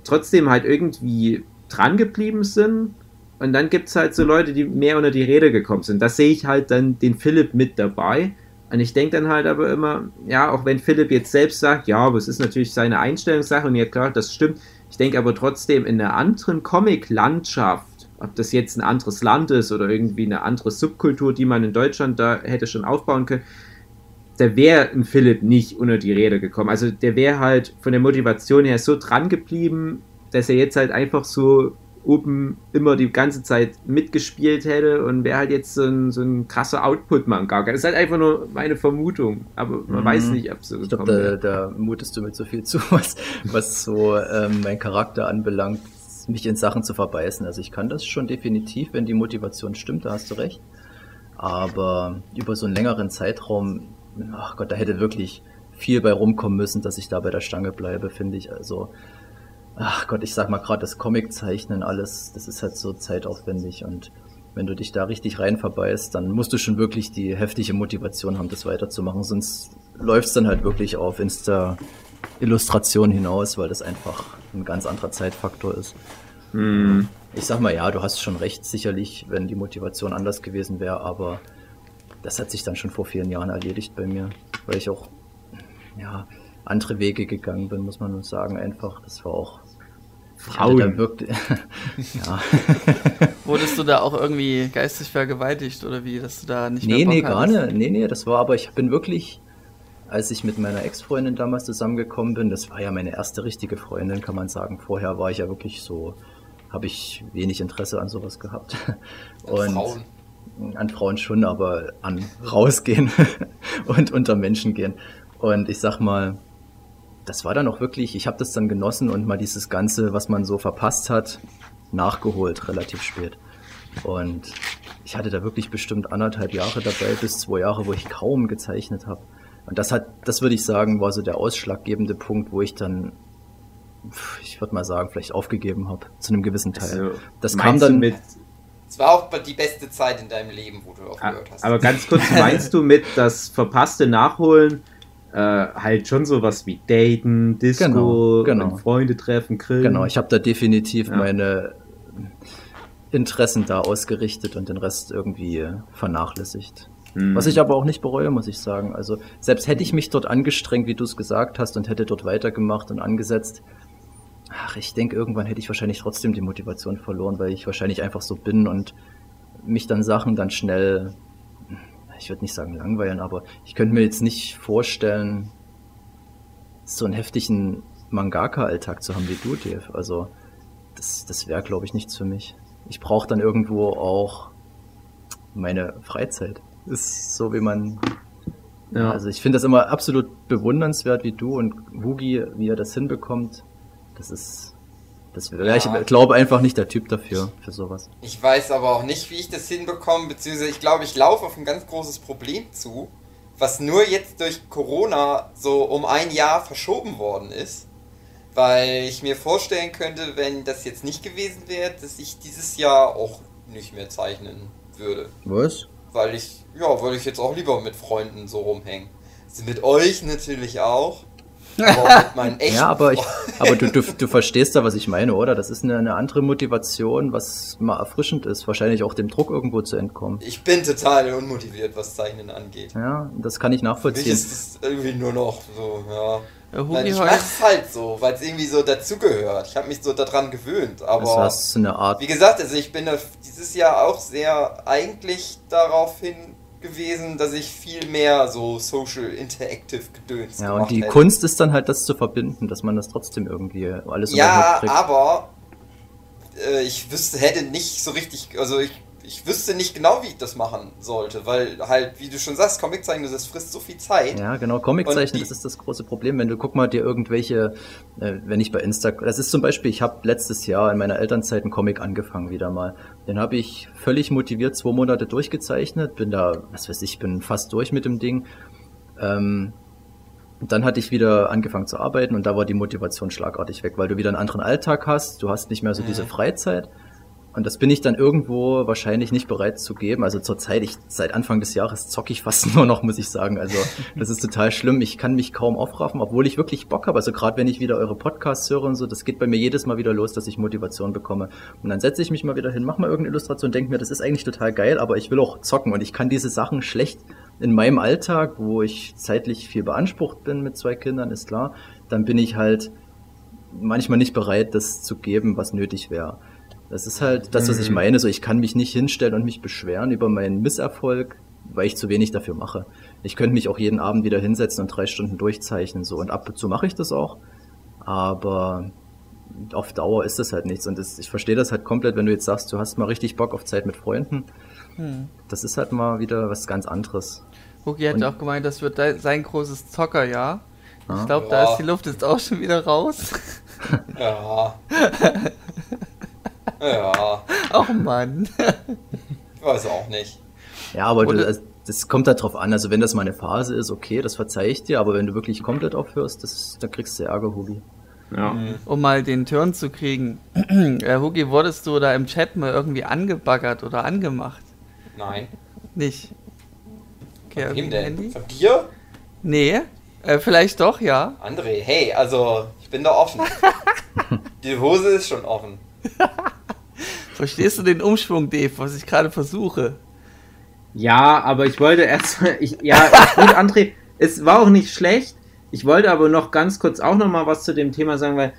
trotzdem halt irgendwie dran geblieben sind. Und dann gibt es halt so Leute, die mehr unter die Räder gekommen sind. Da sehe ich halt dann den Philipp mit dabei. Und ich denke dann halt aber immer, ja, auch wenn Philipp jetzt selbst sagt, ja, aber es ist natürlich seine Einstellungssache und ja klar, das stimmt, ich denke aber trotzdem, in einer anderen Comic-Landschaft, ob das jetzt ein anderes Land ist oder irgendwie eine andere Subkultur, die man in Deutschland da hätte schon aufbauen können, da wäre ein Philipp nicht unter die Rede gekommen. Also der wäre halt von der Motivation her so dran geblieben, dass er jetzt halt einfach so oben immer die ganze Zeit mitgespielt hätte und wäre halt jetzt so ein, so ein krasser Output-Manga. Das ist halt einfach nur meine Vermutung, aber man mhm. weiß nicht, ob so Ich glaube, da, da, mutest du mir zu viel zu, was, was so ähm, mein Charakter anbelangt, mich in Sachen zu verbeißen. Also ich kann das schon definitiv, wenn die Motivation stimmt, da hast du recht. Aber über so einen längeren Zeitraum, ach Gott, da hätte wirklich viel bei rumkommen müssen, dass ich da bei der Stange bleibe, finde ich. Also ach Gott, ich sag mal gerade das Comic-Zeichnen, alles, das ist halt so zeitaufwendig und wenn du dich da richtig rein verbeißt, dann musst du schon wirklich die heftige Motivation haben, das weiterzumachen, sonst läuft's dann halt wirklich auf Insta-Illustration hinaus, weil das einfach ein ganz anderer Zeitfaktor ist. Hm. Ich sag mal, ja, du hast schon recht, sicherlich, wenn die Motivation anders gewesen wäre, aber das hat sich dann schon vor vielen Jahren erledigt bei mir, weil ich auch, ja, andere Wege gegangen bin, muss man nur sagen, einfach. Das war auch Frauen. Wirkte, ja. Wurdest du da auch irgendwie geistig vergewaltigt oder wie, dass du da nicht nee, mehr Bock Nee, gar nicht. Nee, nee, das war aber, ich bin wirklich, als ich mit meiner Ex-Freundin damals zusammengekommen bin, das war ja meine erste richtige Freundin, kann man sagen. Vorher war ich ja wirklich so, habe ich wenig Interesse an sowas gehabt. An Und Frauen. An Frauen schon, aber an rausgehen und unter Menschen gehen. Und ich sag mal, das war dann auch wirklich, ich habe das dann genossen und mal dieses Ganze, was man so verpasst hat, nachgeholt, relativ spät. Und ich hatte da wirklich bestimmt anderthalb Jahre dabei, bis zwei Jahre, wo ich kaum gezeichnet habe. Und das hat, das würde ich sagen, war so der ausschlaggebende Punkt, wo ich dann, ich würde mal sagen, vielleicht aufgegeben habe, zu einem gewissen Teil. Also, das kam dann mit. Es war auch die beste Zeit in deinem Leben, wo du aufgehört hast. Aber ganz kurz, meinst du mit das verpasste Nachholen, äh, halt schon sowas wie Daten, Disco, genau, genau. Freunde treffen, Grillen. Genau, ich habe da definitiv ja. meine Interessen da ausgerichtet und den Rest irgendwie vernachlässigt. Mhm. Was ich aber auch nicht bereue, muss ich sagen. Also selbst hätte ich mich dort angestrengt, wie du es gesagt hast, und hätte dort weitergemacht und angesetzt, ach, ich denke, irgendwann hätte ich wahrscheinlich trotzdem die Motivation verloren, weil ich wahrscheinlich einfach so bin und mich dann Sachen dann schnell ich würde nicht sagen langweilen, aber ich könnte mir jetzt nicht vorstellen, so einen heftigen Mangaka-Alltag zu haben wie du, Dave. Also das, das wäre, glaube ich, nichts für mich. Ich brauche dann irgendwo auch meine Freizeit. Ist so, wie man. Ja. Also ich finde das immer absolut bewundernswert, wie du und Wugi, wie er das hinbekommt. Das ist das, ja. Ich glaube einfach nicht der Typ dafür, für sowas. Ich weiß aber auch nicht, wie ich das hinbekomme, beziehungsweise ich glaube, ich laufe auf ein ganz großes Problem zu. was nur jetzt durch Corona so um ein Jahr verschoben worden ist. Weil ich mir vorstellen könnte, wenn das jetzt nicht gewesen wäre, dass ich dieses Jahr auch nicht mehr zeichnen würde. Was? Weil ich, ja, weil ich jetzt auch lieber mit Freunden so rumhängen. Also mit euch natürlich auch. Ja, aber, ich, aber du, du, du verstehst da, was ich meine, oder? Das ist eine, eine andere Motivation, was mal erfrischend ist. Wahrscheinlich auch dem Druck irgendwo zu entkommen. Ich bin total unmotiviert, was Zeichnen angeht. Ja, das kann ich Für mich nachvollziehen. ist es irgendwie nur noch so, ja. Äh, Nein, ich mach's halt so, weil es irgendwie so dazugehört. Ich habe mich so daran gewöhnt, aber hast du eine Art wie gesagt, also ich bin dieses Jahr auch sehr eigentlich darauf hingewiesen, dass ich viel mehr so Social Interactive Gedöns Ja, und die hätte. Kunst ist dann halt das zu verbinden, dass man das trotzdem irgendwie alles Ja, aber äh, ich wüsste, hätte nicht so richtig, also ich, ich wüsste nicht genau, wie ich das machen sollte, weil halt, wie du schon sagst, Comiczeichnen, das frisst so viel Zeit. Ja, genau, Comiczeichnen, das ist das große Problem. Wenn du guck mal dir irgendwelche, äh, wenn ich bei Instagram, das ist zum Beispiel, ich habe letztes Jahr in meiner Elternzeit einen Comic angefangen wieder mal. Den habe ich völlig motiviert zwei Monate durchgezeichnet, bin da, was weiß ich, bin fast durch mit dem Ding. Ähm, und dann hatte ich wieder angefangen zu arbeiten und da war die Motivation schlagartig weg, weil du wieder einen anderen Alltag hast, du hast nicht mehr so diese Freizeit. Und das bin ich dann irgendwo wahrscheinlich nicht bereit zu geben. Also zurzeit, ich, seit Anfang des Jahres zocke ich fast nur noch, muss ich sagen. Also das ist total schlimm. Ich kann mich kaum aufraffen, obwohl ich wirklich Bock habe. Also gerade wenn ich wieder eure Podcasts höre und so, das geht bei mir jedes Mal wieder los, dass ich Motivation bekomme. Und dann setze ich mich mal wieder hin, mache mal irgendeine Illustration, denke mir, das ist eigentlich total geil, aber ich will auch zocken und ich kann diese Sachen schlecht in meinem Alltag, wo ich zeitlich viel beansprucht bin mit zwei Kindern, ist klar, dann bin ich halt manchmal nicht bereit, das zu geben, was nötig wäre. Das ist halt das, was ich meine. So, ich kann mich nicht hinstellen und mich beschweren über meinen Misserfolg, weil ich zu wenig dafür mache. Ich könnte mich auch jeden Abend wieder hinsetzen und drei Stunden durchzeichnen, so. Und ab und zu mache ich das auch. Aber auf Dauer ist das halt nichts. Und das, ich verstehe das halt komplett, wenn du jetzt sagst, du hast mal richtig Bock auf Zeit mit Freunden. Hm. Das ist halt mal wieder was ganz anderes. Hugi hat Und- auch gemeint, das wird sein großes Zockerjahr. Ja. Ich glaube, da ist die Luft jetzt auch schon wieder raus. Ja. ja, Ach Mann. ich weiß auch nicht. Ja, aber du, also, das kommt halt drauf an. Also wenn das mal eine Phase ist, okay, das verzeih ich dir. Aber wenn du wirklich komplett aufhörst, das, dann kriegst du Ärger, Hubi. Ja. Um mal den Turn zu kriegen. äh, Hugi, wurdest du da im Chat mal irgendwie angebaggert oder angemacht? Nein. Nicht. Okay, Von wem denn? Handy? Von dir? Nee. Äh, vielleicht doch, ja. André, hey, also, ich bin da offen. Die Hose ist schon offen. Verstehst du den Umschwung, Dave, was ich gerade versuche? Ja, aber ich wollte erstmal, ich, ja, gut, André, es war auch nicht schlecht. Ich wollte aber noch ganz kurz auch noch mal was zu dem Thema sagen, weil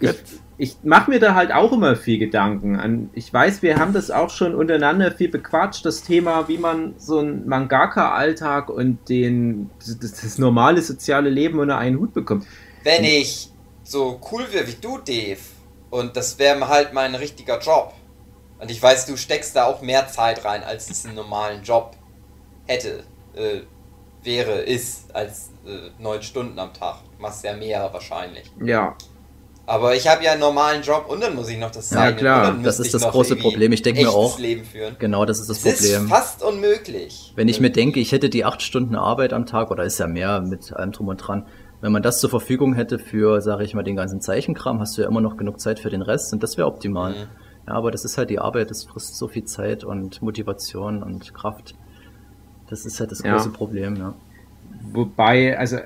ich, ich mache mir da halt auch immer viel Gedanken. An, ich weiß, wir haben das auch schon untereinander viel bequatscht, das Thema, wie man so einen Mangaka-Alltag und den, das, das normale soziale Leben unter einen Hut bekommt. Wenn ich so cool wäre wie du, Dave, und das wäre halt mein richtiger Job, und ich weiß, du steckst da auch mehr Zeit rein, als es einen normalen Job hätte, äh, wäre, ist, als äh, neun Stunden am Tag. Du machst ja mehr wahrscheinlich. Ja, Aber ich habe ja einen normalen Job und dann muss ich noch das Ja, zeichnen. klar, das ist das große Problem. Ich denk mir auch-. Genau, das ist das Das Problem. ist fast unmöglich. Wenn ich mir denke, ich hätte die acht Stunden Arbeit am Tag, oder ist ja mehr mit allem drum und dran, wenn man das zur Verfügung hätte für, sage ich mal, den ganzen Zeichenkram, hast du ja immer noch genug Zeit für den Rest und das wäre optimal. Mhm. Ja, aber das ist halt die Arbeit, das frisst so viel Zeit und Motivation und Kraft. Das ist halt das Ja. große Problem, ja. Wobei, also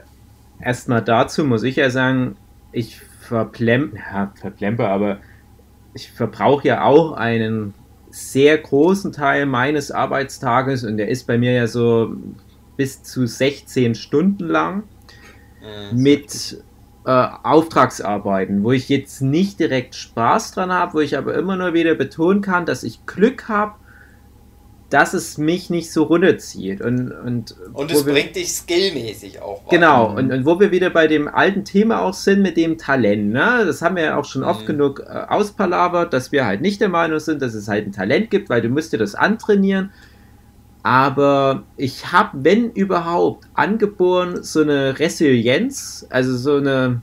erstmal dazu muss ich ja sagen, ich verplem, ja, verplemper, aber ich verbrauche ja auch einen sehr großen Teil meines Arbeitstages und der ist bei mir ja so bis zu 16 Stunden lang. Mit äh, Auftragsarbeiten, wo ich jetzt nicht direkt Spaß dran habe, wo ich aber immer nur wieder betonen kann, dass ich Glück habe, dass es mich nicht so runterzieht. Und, und, Und es wir- bringt dich skillmäßig auch weiter. Genau, Mhm. und, und wo wir wieder bei dem alten Thema auch sind mit dem Talent, ne? Das haben wir ja auch schon oft Mhm. genug äh, auspalabert, dass wir halt nicht der Meinung sind, dass es halt ein Talent gibt, weil du musst dir das antrainieren. Aber ich habe, wenn überhaupt, angeboren so eine Resilienz, also so eine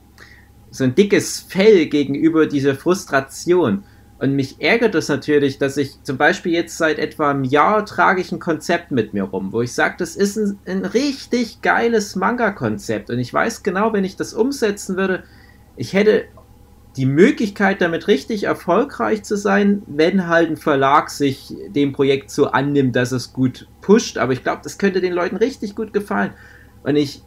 so ein dickes Fell gegenüber dieser Frustration. Und mich ärgert es natürlich, dass ich zum Beispiel jetzt seit etwa einem Jahr trage ich ein Konzept mit mir rum, wo ich sage, das ist ein, ein richtig geiles Manga-Konzept. Und ich weiß genau, wenn ich das umsetzen würde, ich hätte die Möglichkeit, damit richtig erfolgreich zu sein, wenn halt ein Verlag sich dem Projekt so annimmt, dass es gut pusht. Aber ich glaube, das könnte den Leuten richtig gut gefallen. Und ich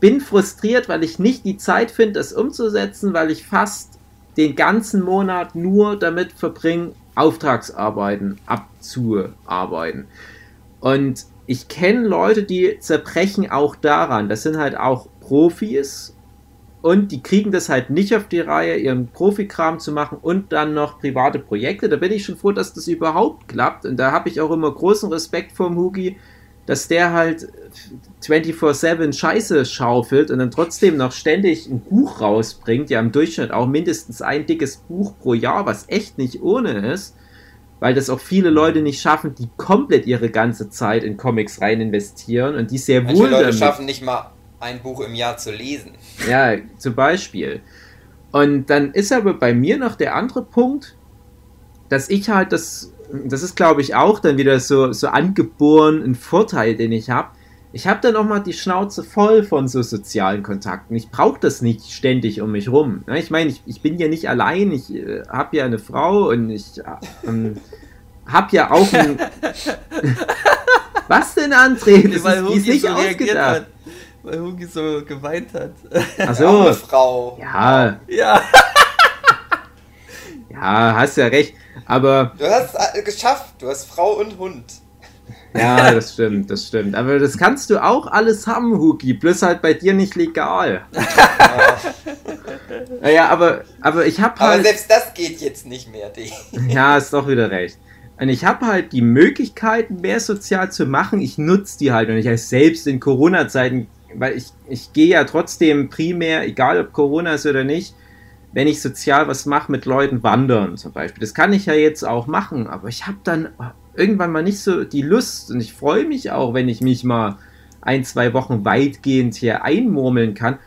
bin frustriert, weil ich nicht die Zeit finde, das umzusetzen, weil ich fast den ganzen Monat nur damit verbringe, Auftragsarbeiten abzuarbeiten. Und ich kenne Leute, die zerbrechen auch daran. Das sind halt auch Profis und die kriegen das halt nicht auf die Reihe, ihren Profikram zu machen und dann noch private Projekte. Da bin ich schon froh, dass das überhaupt klappt. Und da habe ich auch immer großen Respekt vor Hugi, dass der halt 24-7 Scheiße schaufelt und dann trotzdem noch ständig ein Buch rausbringt, ja im Durchschnitt auch mindestens ein dickes Buch pro Jahr, was echt nicht ohne ist, weil das auch viele Leute nicht schaffen, die komplett ihre ganze Zeit in Comics rein investieren und die sehr Manche wohl Leute damit schaffen nicht mal ein Buch im Jahr zu lesen. ja, zum Beispiel. Und dann ist aber bei mir noch der andere Punkt, dass ich halt das, das ist glaube ich auch dann wieder so, so angeboren ein Vorteil, den ich habe. Ich habe dann auch mal die Schnauze voll von so sozialen Kontakten. Ich brauche das nicht ständig um mich rum. Ja, Ich meine, ich, ich bin ja nicht allein. Ich äh, habe ja eine Frau und ich äh, ähm, habe ja auch ein. Was denn, André? Das weil ist, die ist nicht so ausgedacht. Weil Hugi so geweint hat. Ach Arme so. Frau. Ja, ja. ja, hast ja recht. Aber Du hast äh, geschafft. Du hast Frau und Hund. Ja, das stimmt, das stimmt. Aber das kannst du auch alles haben, Huki, bloß halt bei dir nicht legal. Naja, aber, aber ich hab Aber halt. selbst das geht jetzt nicht mehr, die. Ja, ist doch wieder recht. Und ich habe halt die Möglichkeit, mehr sozial zu machen. Ich nutze die halt und ich selbst in Corona-Zeiten, weil ich, ich gehe ja trotzdem primär, egal ob Corona ist oder nicht, wenn ich sozial was mache mit Leuten wandern zum Beispiel. Das kann ich ja jetzt auch machen, aber ich habe dann irgendwann mal nicht so die Lust und ich freue mich auch, wenn ich mich mal ein, zwei Wochen weitgehend hier einmurmeln kann.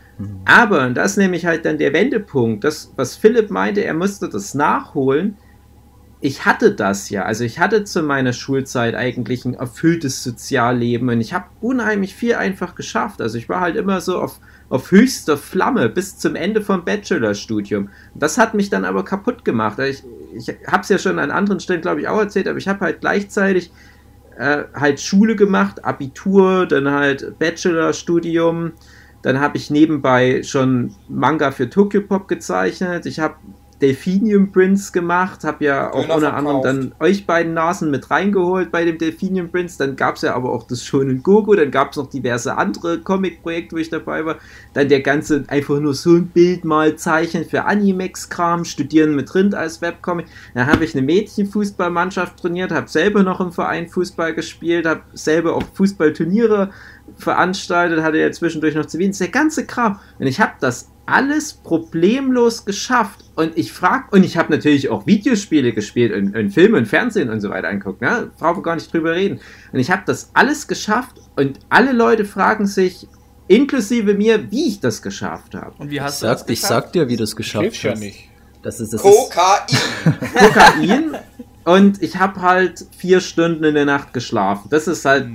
Aber, und das ist nämlich halt dann der Wendepunkt, das, was Philipp meinte, er musste das nachholen. Ich hatte das ja, also ich hatte zu meiner Schulzeit eigentlich ein erfülltes Sozialleben und ich habe unheimlich viel einfach geschafft. Also ich war halt immer so auf, auf höchster Flamme bis zum Ende vom Bachelorstudium. Das hat mich dann aber kaputt gemacht. Ich, ich habe es ja schon an anderen Stellen, glaube ich, auch erzählt, aber ich habe halt gleichzeitig äh, halt Schule gemacht, Abitur, dann halt Bachelorstudium. Dann habe ich nebenbei schon Manga für Tokyo Pop gezeichnet. Ich habe Delphinium Prince gemacht, habe ja auch Döner unter anderem verkauft. dann euch beiden Nasen mit reingeholt bei dem Delphinium Prince. Dann gab es ja aber auch das Shonen Gogo, dann gab es noch diverse andere Comic-Projekte, wo ich dabei war. Dann der ganze einfach nur so ein Bild mal zeichnen für Animex-Kram, studieren mit Rind als Webcomic. Dann habe ich eine Mädchenfußballmannschaft trainiert, habe selber noch im Verein Fußball gespielt, habe selber auch Fußballturniere veranstaltet, hatte ja zwischendurch noch zu wenig, der ganze Kram. Und ich habe das alles problemlos geschafft. Und ich frage, und ich habe natürlich auch Videospiele gespielt und, und Filme und Fernsehen und so weiter anguckt. Ne? Brauchen wir gar nicht drüber reden. Und ich habe das alles geschafft und alle Leute fragen sich, inklusive mir, wie ich das geschafft habe. Und wie Ich hast du sag, das ich geschafft? sag dir, wie du es geschafft Hilft ja hast. nicht. Das ist, das Kokain. Kokain und ich habe halt vier Stunden in der Nacht geschlafen. Das ist halt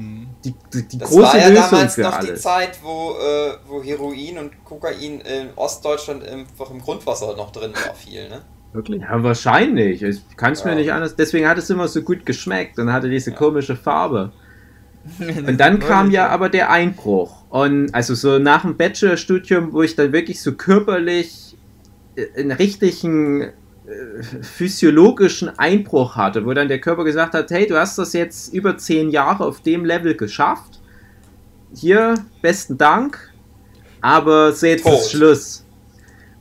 die, die, die Das große war ja Lösung damals noch die alles. Zeit, wo, äh, wo Heroin und Kokain in Ostdeutschland einfach im Grundwasser noch drin war, viel, ne? wirklich. Ja, wahrscheinlich. Ich kann es mir Ja. nicht anders. Deswegen hat es immer so gut geschmeckt und hatte diese komische Farbe. Und dann kam ja aber der Einbruch. Und also so nach dem Bachelorstudium, wo ich dann wirklich so körperlich einen richtigen äh, physiologischen Einbruch hatte, wo dann der Körper gesagt hat, hey, du hast das jetzt über zehn Jahre auf dem Level geschafft. Hier, besten Dank. Aber so jetzt ist Schluss.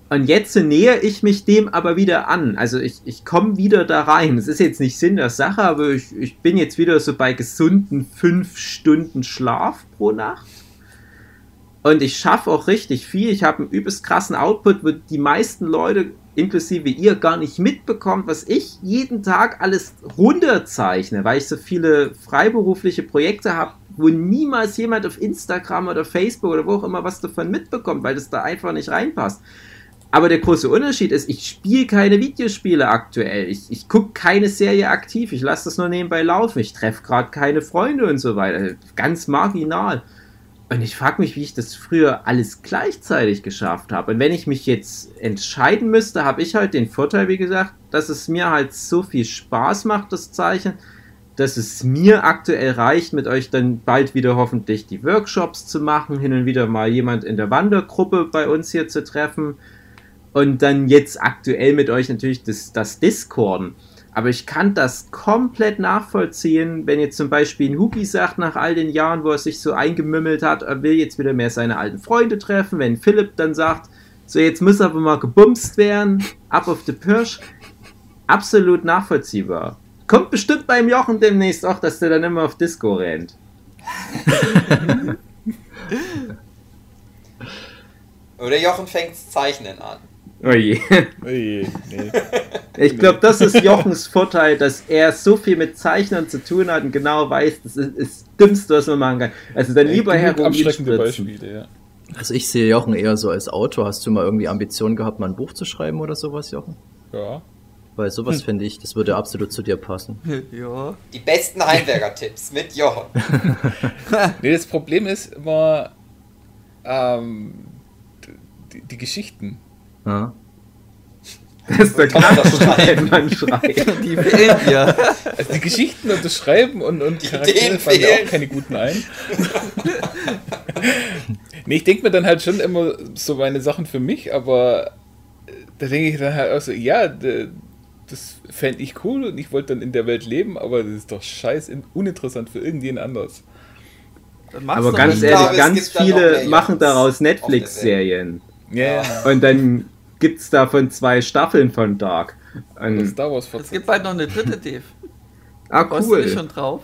Und jetzt nähere ich mich dem aber wieder an. Also ich, ich komme wieder da rein. Es ist jetzt nicht Sinn der Sache, aber ich, ich bin jetzt wieder so bei gesunden fünf Stunden Schlaf pro Nacht. Und ich schaffe auch richtig viel. Ich habe einen übelst krassen Output, wo die meisten Leute, inklusive ihr, gar nicht mitbekommt, was ich jeden Tag alles runterzeichne, weil ich so viele freiberufliche Projekte habe, wo niemals jemand auf Instagram oder Facebook oder wo auch immer was davon mitbekommt, weil das da einfach nicht reinpasst. Aber der große Unterschied ist, ich spiele keine Videospiele aktuell. Ich, ich gucke keine Serie aktiv. Ich lasse das nur nebenbei laufen. Ich treffe gerade keine Freunde und so weiter. Ganz marginal. Und ich frage mich, wie ich das früher alles gleichzeitig geschafft habe. Und wenn ich mich jetzt entscheiden müsste, habe ich halt den Vorteil, wie gesagt, dass es mir halt so viel Spaß macht, das Zeichen, dass es mir aktuell reicht, mit euch dann bald wieder hoffentlich die Workshops zu machen, hin und wieder mal jemand in der Wandergruppe bei uns hier zu treffen und dann jetzt aktuell mit euch natürlich das, das Discorden. Aber ich kann das komplett nachvollziehen, wenn jetzt zum Beispiel ein Huki sagt, nach all den Jahren, wo er sich so eingemümmelt hat, er will jetzt wieder mehr seine alten Freunde treffen. Wenn Philipp dann sagt, so jetzt muss aber mal gebumst werden, ab auf die Pirsch. Absolut nachvollziehbar. Kommt bestimmt beim Jochen demnächst auch, dass der dann immer auf Disco rennt. Oder Jochen fängt's Zeichnen an. Oh je. Ui, nee. Ich glaube, das ist Jochens Vorteil, dass er so viel mit Zeichnern zu tun hat und genau weiß, das ist das Dümmste, was man machen kann. Also dann lieber. Beispiele, ja. Also ich sehe Jochen eher so als Autor. Hast du mal irgendwie Ambitionen gehabt, mal ein Buch zu schreiben oder sowas, Jochen? Ja. Weil sowas finde ich, das würde absolut zu dir passen. ja. Die besten Heimwerker-Tipps mit Jochen. Nee, das Problem ist immer ähm, die, die Geschichten. Ja. Das ist der wenn man schreit. Die fehlen dir. Also die Geschichten und das Schreiben und, und Die Charaktere fallen mir auch keine guten ein. nee, ich denke mir dann halt schon immer so meine Sachen für mich, aber äh, da denke ich dann halt auch so, ja, das fände ich cool und ich wollte dann in der Welt leben, aber das ist doch scheiß in- uninteressant für irgendjemand anders. Aber ganz ehrlich, glaube, ganz viele machen daraus Netflix-Serien. Ja. Und dann gibt's davon zwei Staffeln von Dark. Das Und, Star Wars Es gibt bald noch eine dritte, Dave. ah, Freust du dich cool. schon drauf?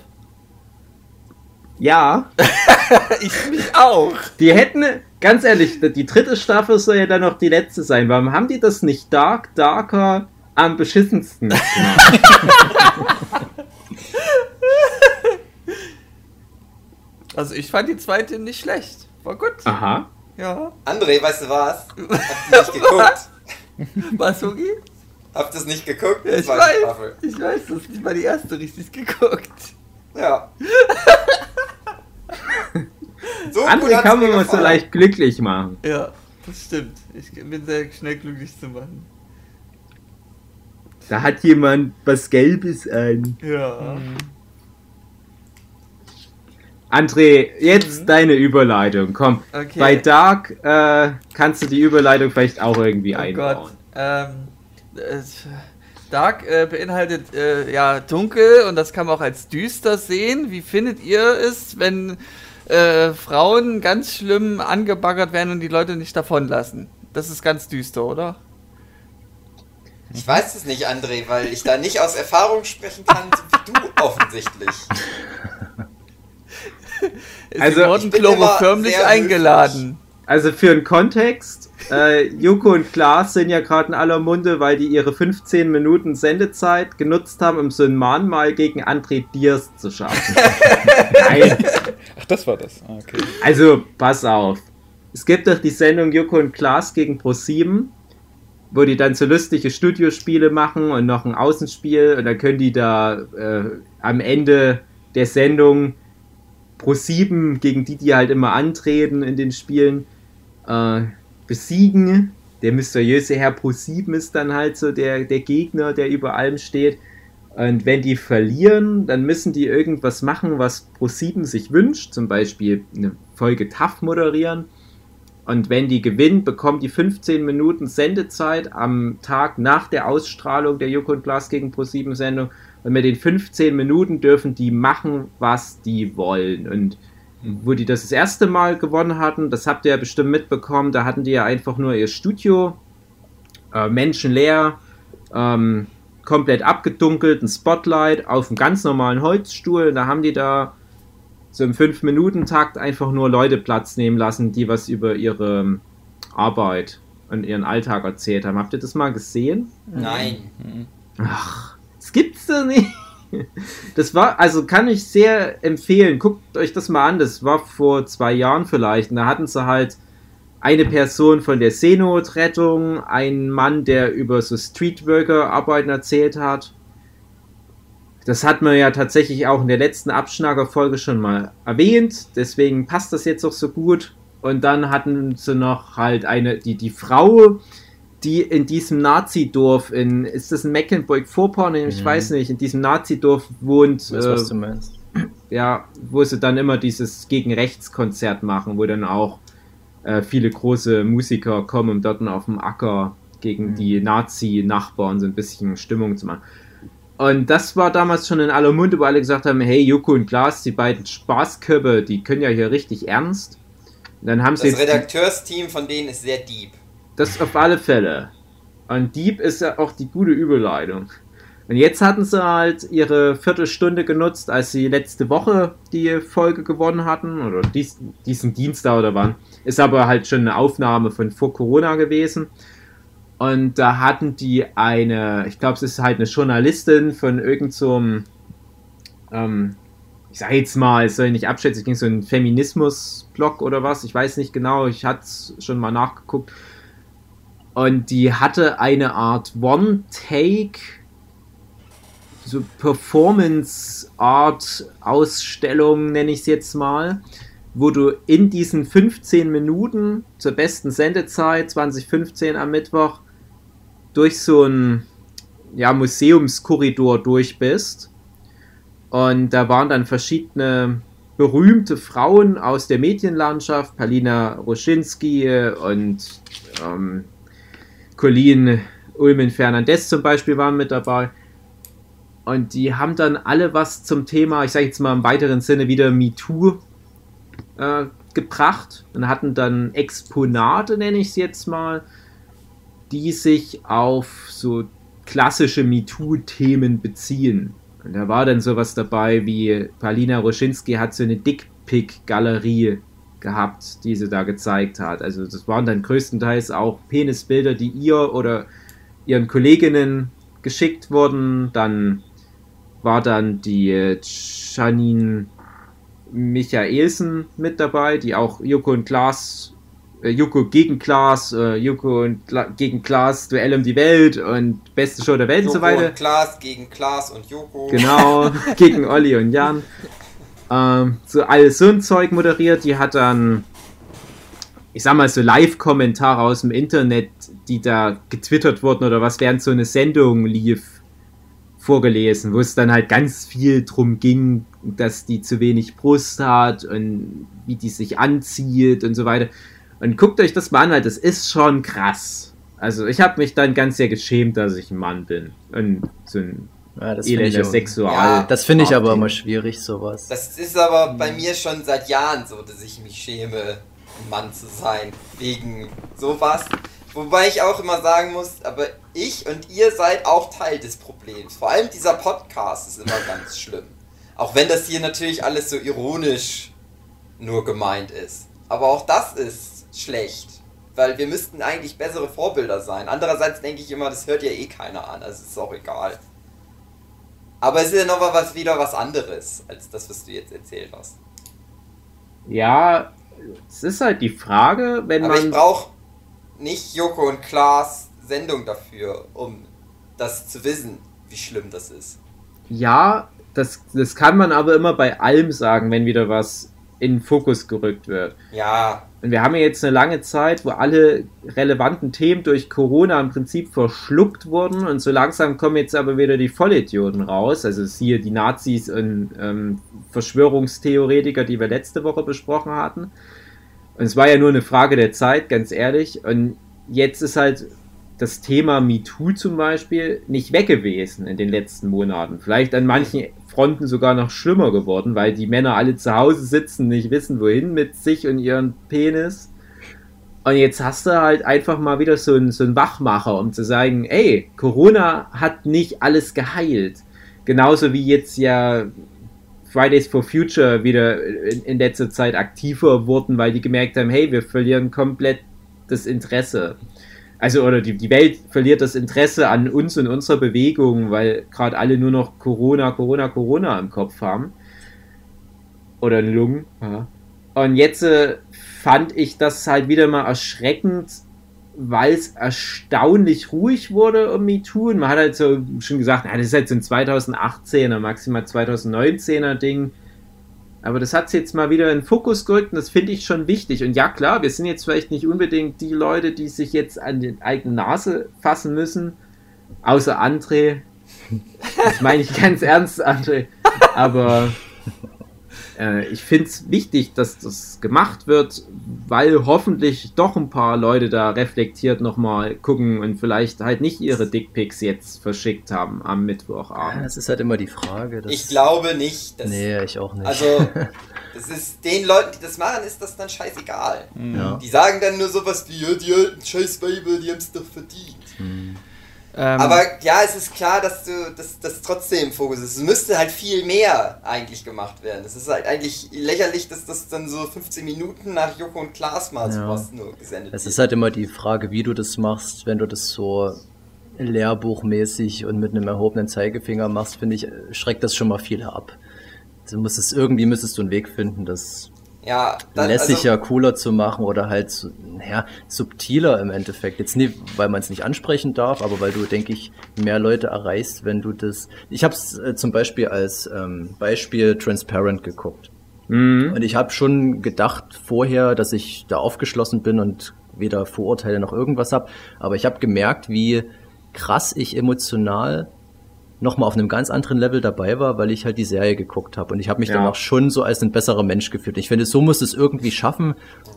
Ja, Ich mich auch. die hätten, ganz ehrlich, die dritte Staffel soll ja dann noch die letzte sein. Warum haben die das nicht Dark, Darker am beschissensten gemacht? Also ich fand die zweite nicht schlecht. War gut. Aha. Ja. André, weißt du was? Habt ihr nicht geguckt? Was, Hugi? Habt ihr es nicht geguckt? Ja, ich weiß. Staffel. Ich weiß, du hast nicht mal die erste richtig geguckt. Ja. So hat's kann man mal so leicht glücklich machen. Ja, das stimmt. Ich bin sehr schnell glücklich zu machen. Da hat jemand was Gelbes an. Ja. André, jetzt deine Überleitung. Komm, Okay. bei Dark äh, kannst du die Überleitung vielleicht auch irgendwie Oh einbauen. Gott. Ähm, es, Dark äh, beinhaltet äh, ja dunkel und das kann man auch als düster sehen. Wie findet ihr es, wenn äh, Frauen ganz schlimm angebaggert werden und die Leute nicht davonlassen? Das ist ganz düster, oder? Ich weiß es nicht, André, weil ich da nicht aus Erfahrung sprechen kann, so wie du offensichtlich. Also, Sie wurden ich bin Klobo immer förmlich sehr eingeladen. Also für den Kontext, äh, Joko und Klaas sind ja gerade in aller Munde, weil die ihre 15 Minuten Sendezeit genutzt haben, um so ein Mahnmal gegen André Diers zu schaffen. Nein, Ach, das war das. Ah, okay. also pass auf. Es gibt doch die Sendung Joko und Klaas gegen Pro7, wo die dann so lustige Studiospiele machen und noch ein Außenspiel und dann können die da äh, am Ende der Sendung Pro7 gegen die, die halt immer antreten in den Spielen, äh, besiegen. Der mysteriöse Herr Pro7 ist dann halt so der, der Gegner, der über allem steht. Und wenn die verlieren, dann müssen die irgendwas machen, was Pro7 sich wünscht, zum Beispiel eine Folge TAF moderieren. Und wenn die gewinnen, bekommen die 15 Minuten Sendezeit am Tag nach der Ausstrahlung der Joko und Glas gegen Pro7 Sendung. Und mit den 15 Minuten dürfen die machen, was die wollen. Und wo die das das erste Mal gewonnen hatten, das habt ihr ja bestimmt mitbekommen, da hatten die ja einfach nur ihr Studio, äh, menschenleer, ähm, komplett abgedunkelt, ein Spotlight auf einem ganz normalen Holzstuhl. Da haben die da so im 5-Minuten-Takt einfach nur Leute Platz nehmen lassen, die was über ihre ähm, Arbeit und ihren Alltag erzählt haben. Habt ihr das mal gesehen? Nein. Ach, das gibt's doch nicht. Das war, also kann ich sehr empfehlen. Guckt euch das mal an. Das war vor zwei Jahren vielleicht. Und da hatten sie halt eine Person von der Seenotrettung, ein Mann, der über so Streetworker-Arbeiten erzählt hat. Das hat man ja tatsächlich auch in der letzten Abschnager-Folge schon mal erwähnt, deswegen passt das jetzt auch so gut. Und dann hatten sie noch halt eine, die, die Frau, die in diesem Nazi-Dorf in, ist das in Mecklenburg-Vorpommern? Ich Mhm. weiß nicht, in diesem Nazi-Dorf wohnt. Ich weiß, äh, was du meinst. ja, wo sie dann immer dieses Gegen-Rechts-Konzert machen, wo dann auch äh, viele große Musiker kommen, um dort auf dem Acker gegen Mhm. die Nazi-Nachbarn so ein bisschen Stimmung zu machen. Und das war damals schon in aller Munde, wo alle gesagt haben, hey, Joko und Klaas, die beiden Spaßköpfe, die können ja hier richtig ernst. Und dann haben sie Das jetzt Redakteursteam von denen ist sehr deep. Das auf alle Fälle. Und Dieb ist ja auch die gute Überleitung. Und jetzt hatten sie halt ihre Viertelstunde genutzt, als sie letzte Woche die Folge gewonnen hatten, oder dies, diesen Dienstag oder wann. Ist aber halt schon eine Aufnahme von vor Corona gewesen. Und da hatten die eine, ich glaube, es ist halt eine Journalistin von irgendeinem, so ähm, ich sage jetzt mal, es soll nicht abschätzen, es ging so ein Feminismus-Blog oder was, ich weiß nicht genau, ich hatte es schon mal nachgeguckt. Und die hatte eine Art One-Take, so Performance-Art-Ausstellung, nenne ich es jetzt mal, wo du in diesen 15 Minuten zur besten Sendezeit 2015 am Mittwoch durch so einen ja, Museumskorridor durch bist. Und da waren dann verschiedene berühmte Frauen aus der Medienlandschaft, Palina Roschinski und ähm, Colleen Ulmen Fernandez zum Beispiel waren mit dabei. Und die haben dann alle was zum Thema, ich sage jetzt mal im weiteren Sinne wieder MeToo äh, gebracht und hatten dann Exponate, nenne ich es jetzt mal, die sich auf so klassische MeToo-Themen beziehen. Und da war dann sowas dabei wie Palina Roschinski hat so eine Dickpick-Galerie gehabt, die sie da gezeigt hat. Also das waren dann größtenteils auch Penisbilder, die ihr oder ihren Kolleginnen geschickt wurden. Dann war dann die äh, Janine Michaelsen mit dabei, die auch Joko und Klaas, äh, Joko gegen Klaas, äh, Joko und Kla gegen Klaas, Duell um die Welt und beste Show der Welt und so Joko weiter. und Klaas gegen Klaas und Joko. Genau, gegen Olli und Jan. Ähm, so alles so ein Zeug moderiert. Die hat dann, ich sag mal, so Live-Kommentare aus dem Internet, die da getwittert wurden oder was, während so eine Sendung lief, vorgelesen, wo es dann halt ganz viel drum ging, dass die zu wenig Brust hat und wie die sich anzieht und so weiter. Und guckt euch das mal an, weil das ist schon krass. Also ich habe mich dann ganz sehr geschämt, dass ich ein Mann bin. Und so ein Ja, das finde ich, Sexual. Ja. das finde ich aber immer schwierig, sowas. Das ist aber bei mir schon seit Jahren so, dass ich mich schäme, ein Mann zu sein. Wegen sowas. Wobei ich auch immer sagen muss, aber ich und ihr seid auch Teil des Problems. Vor allem dieser Podcast ist immer ganz schlimm. Auch wenn das hier natürlich alles so ironisch nur gemeint ist. Aber auch das ist schlecht. Weil wir müssten eigentlich bessere Vorbilder sein. Andererseits denke ich immer, das hört ja eh keiner an. Also ist auch egal. Aber es ist ja noch mal was, wieder was anderes, als das, was du jetzt erzählt hast. Ja, es ist halt die Frage, wenn Aber ich man. brauche nicht Joko und Klaas Sendung dafür, um das zu wissen, wie schlimm das ist. Ja, das, das kann man aber immer bei allem sagen, wenn wieder was in den Fokus gerückt wird. Ja, Und wir haben ja jetzt eine lange Zeit, wo alle relevanten Themen durch Corona im Prinzip verschluckt wurden und so langsam kommen jetzt aber wieder die Vollidioten raus. Also siehe die Nazis und ähm, Verschwörungstheoretiker, die wir letzte Woche besprochen hatten. Und es war ja nur eine Frage der Zeit, ganz ehrlich. Und jetzt ist halt das Thema MeToo zum Beispiel nicht weg gewesen in den letzten Monaten. Vielleicht an manchen Fronten sogar noch schlimmer geworden, weil die Männer alle zu Hause sitzen, nicht wissen, wohin mit sich und ihren Penis. Und jetzt hast du halt einfach mal wieder so einen, so einen Wachmacher, um zu sagen, ey, Corona hat nicht alles geheilt. Genauso wie jetzt ja Fridays for Future wieder in, in letzter Zeit aktiver wurden, weil die gemerkt haben, hey, wir verlieren komplett das Interesse. Also, oder die, die Welt verliert das Interesse an uns und unserer Bewegung, weil gerade alle nur noch Corona, Corona, Corona im Kopf haben. Oder in den Lungen. Ja. Und jetzt äh, fand ich das halt wieder mal erschreckend, weil es erstaunlich ruhig wurde um MeToo. Und man hat halt so schon gesagt, na, das ist jetzt ein 2018er, maximal 2019er Ding. Aber das hat jetzt mal wieder in den Fokus gerückt und das finde ich schon wichtig. Und ja, klar, wir sind jetzt vielleicht nicht unbedingt die Leute, die sich jetzt an die eigene Nase fassen müssen, außer André. Das meine ich ganz ernst, André. Aber äh, ich finde es wichtig, dass das gemacht wird, weil hoffentlich doch ein paar Leute da reflektiert nochmal gucken und vielleicht halt nicht ihre Dickpics jetzt verschickt haben am Ja, Mittwochabend. das ist halt immer die Frage. dass- Ich glaube nicht. Dass, Nee, ich auch nicht. Also, das ist den Leuten, die das machen, ist das dann scheißegal. ja. Die sagen dann nur sowas wie, ja, die alten Scheiß-Weiber, die haben es doch verdient. Ähm, Aber ja, es ist klar, dass du dass das trotzdem im Fokus ist. Es müsste halt viel mehr eigentlich gemacht werden. Es ist halt eigentlich lächerlich, dass das dann so 15 Minuten nach Joko und Klaas mal Ja. sowas nur gesendet Es wird. ist halt immer die Frage, wie du das machst, wenn du das so lehrbuchmäßig und mit einem erhobenen Zeigefinger machst, finde ich, schreckt das schon mal viele ab. Du musst es irgendwie müsstest du einen Weg finden, das ja, dann, lässiger, also, cooler zu machen oder halt ja, subtiler im Endeffekt. Jetzt nicht, weil man es nicht ansprechen darf, aber weil du, denke ich, mehr Leute erreichst, wenn du das. Ich habe es äh, zum Beispiel als ähm, Beispiel Transparent geguckt. Mhm. Und ich habe schon gedacht vorher, dass ich da aufgeschlossen bin und weder Vorurteile noch irgendwas habe. Aber ich habe gemerkt, wie krass ich emotional nochmal auf einem ganz anderen Level dabei war, weil ich halt die Serie geguckt habe. Und ich habe mich Ja. dann auch schon so als ein besserer Mensch gefühlt. Ich finde, so muss es irgendwie schaffen,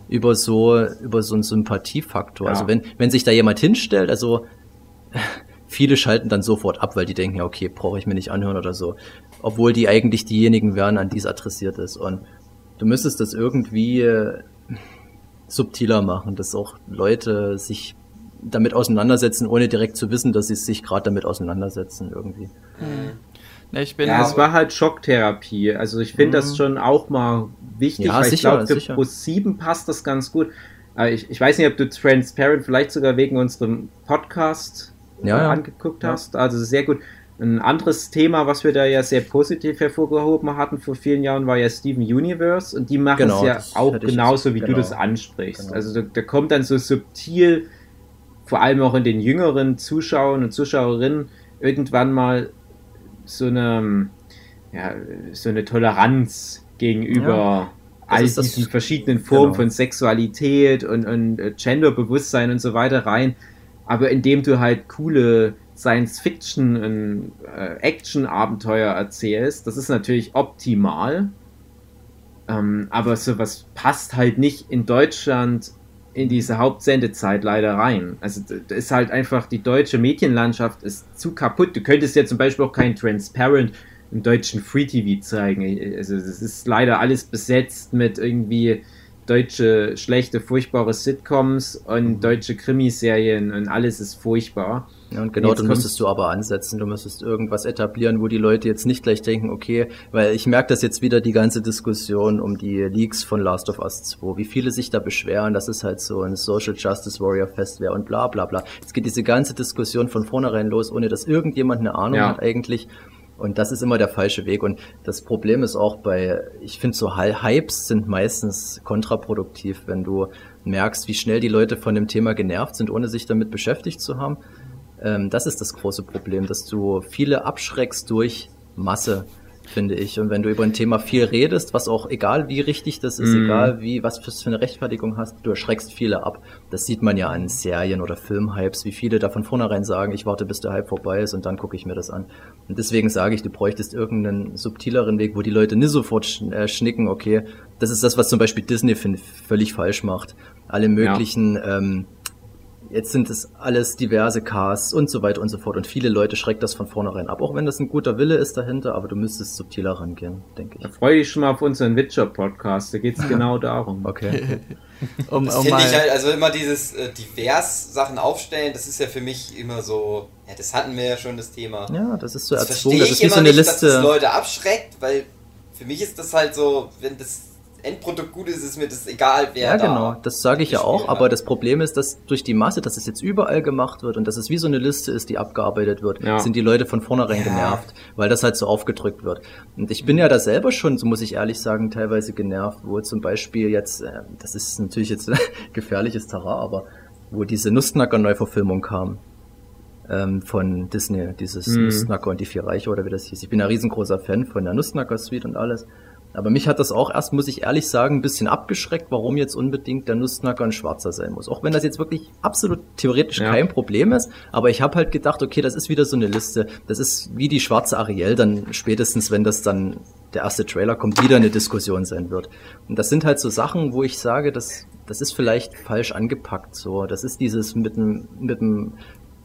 über so, über so einen Sympathiefaktor. Ja. Also wenn, wenn sich da jemand hinstellt, also viele schalten dann sofort ab, weil die denken, ja, okay, brauche ich mir nicht anhören oder so. Obwohl die eigentlich diejenigen wären, an die es adressiert ist. Und du müsstest das irgendwie äh, subtiler machen, dass auch Leute sich damit auseinandersetzen, ohne direkt zu wissen, dass sie sich gerade damit auseinandersetzen irgendwie. ne, ich bin Ja, auch, es war halt Schocktherapie. Also ich finde das schon auch mal wichtig, Ja, weil ich sicher, glaube, für sicher. Pro 7 passt das ganz gut. Aber ich, ich weiß nicht, ob du Transparent vielleicht sogar wegen unserem Podcast Ja, äh, ja. angeguckt Ja. hast. Also sehr gut. Ein anderes Thema, was wir da ja sehr positiv hervorgehoben hatten vor vielen Jahren, war ja Steven Universe und die machen Genau, es ja auch ich genauso, jetzt- wie genau. du das ansprichst. Genau. Also da, da kommt dann so subtil, vor allem auch in den jüngeren Zuschauern und Zuschauerinnen, irgendwann mal so eine, ja, so eine Toleranz gegenüber Ja, all diesen verschiedenen Formen genau. von Sexualität und, und äh, Genderbewusstsein und so weiter rein. Aber indem du halt coole Science-Fiction und äh, Action-Abenteuer erzählst, das ist natürlich optimal. Ähm, aber sowas passt halt nicht in Deutschland in diese Hauptsendezeit leider rein. Also d- da ist halt einfach, die deutsche Medienlandschaft ist zu kaputt. Du könntest ja zum Beispiel auch kein Transparent im deutschen Free TV zeigen. Also es ist leider alles besetzt mit irgendwie deutsche schlechte, furchtbare Sitcoms und deutsche Krimiserien und alles ist furchtbar. Ja, und genau, dann müsstest du aber ansetzen, du müsstest irgendwas etablieren, wo die Leute jetzt nicht gleich denken, okay, weil ich merke das jetzt wieder, die ganze Diskussion um die Leaks von Last of Us 2, wie viele sich da beschweren, dass es halt so ein Social Justice Warrior Fest wäre und bla bla bla. Jetzt geht diese ganze Diskussion von vornherein los, ohne dass irgendjemand eine Ahnung Ja. hat eigentlich. Und das ist immer der falsche Weg. Und das Problem ist auch bei, ich finde so Hy- Hypes sind meistens kontraproduktiv, wenn du merkst, wie schnell die Leute von dem Thema genervt sind, ohne sich damit beschäftigt zu haben. Ähm, das ist das große Problem, dass du viele abschreckst durch Masse, finde ich. Und wenn du über ein Thema viel redest, was auch egal wie richtig das ist, Mhm. egal wie, was für eine Rechtfertigung hast, du erschreckst viele ab. Das sieht man ja an Serien oder Filmhypes, wie viele da von vornherein sagen, ich warte bis der Hype vorbei ist und dann gucke ich mir das an. Und deswegen sage ich, du bräuchtest irgendeinen subtileren Weg, wo die Leute nicht sofort sch äh, schnicken, okay, das ist das, was zum Beispiel Disney find, völlig falsch macht. Alle möglichen, ähm, jetzt sind es alles diverse Casts und so weiter und so fort. Und viele Leute schreckt das von vornherein ab, auch wenn das ein guter Wille ist dahinter, aber du müsstest subtiler rangehen, denke ich. Da freue dich schon mal auf unseren Witcher-Podcast, da geht es genau darum. Okay. um, Das um finde ich halt, also immer dieses äh, divers Sachen aufstellen, das ist ja für mich immer so, ja, das hatten wir ja schon das Thema. Ja, das ist so das erzwungen, verstehe das ich ist immer so eine nicht, dass das Liste. Leute abschreckt, weil für mich ist das halt so, wenn das Endprodukt gut ist, ist mir das egal, wer Ja, da genau, das sage ich ja auch, aber das Problem ist, dass durch die Masse, dass es jetzt überall gemacht wird und dass es wie so eine Liste ist, die abgearbeitet wird, Ja. sind die Leute von vornherein Ja. genervt, weil das halt so aufgedrückt wird. Und ich bin ja da selber schon, so muss ich ehrlich sagen, teilweise genervt, wo zum Beispiel jetzt, äh, das ist natürlich jetzt gefährliches Terrain, aber wo diese Nussknacker-Neuverfilmung kam ähm, von Disney, dieses Mhm. Nussknacker und die vier Reiche oder wie das hieß. Ich bin ein riesengroßer Fan von der Nussknacker-Suite und alles. Aber mich hat das auch erst, muss ich ehrlich sagen, ein bisschen abgeschreckt, warum jetzt unbedingt der Nussknacker ein Schwarzer sein muss. Auch wenn das jetzt wirklich absolut theoretisch Ja. kein Problem ist. Aber ich habe halt gedacht, okay, das ist wieder so eine Liste. Das ist wie die schwarze Ariel dann spätestens, wenn das dann der erste Trailer kommt, wieder eine Diskussion sein wird. Und das sind halt so Sachen, wo ich sage, das, das ist vielleicht falsch angepackt. So, das ist dieses mit dem, mit dem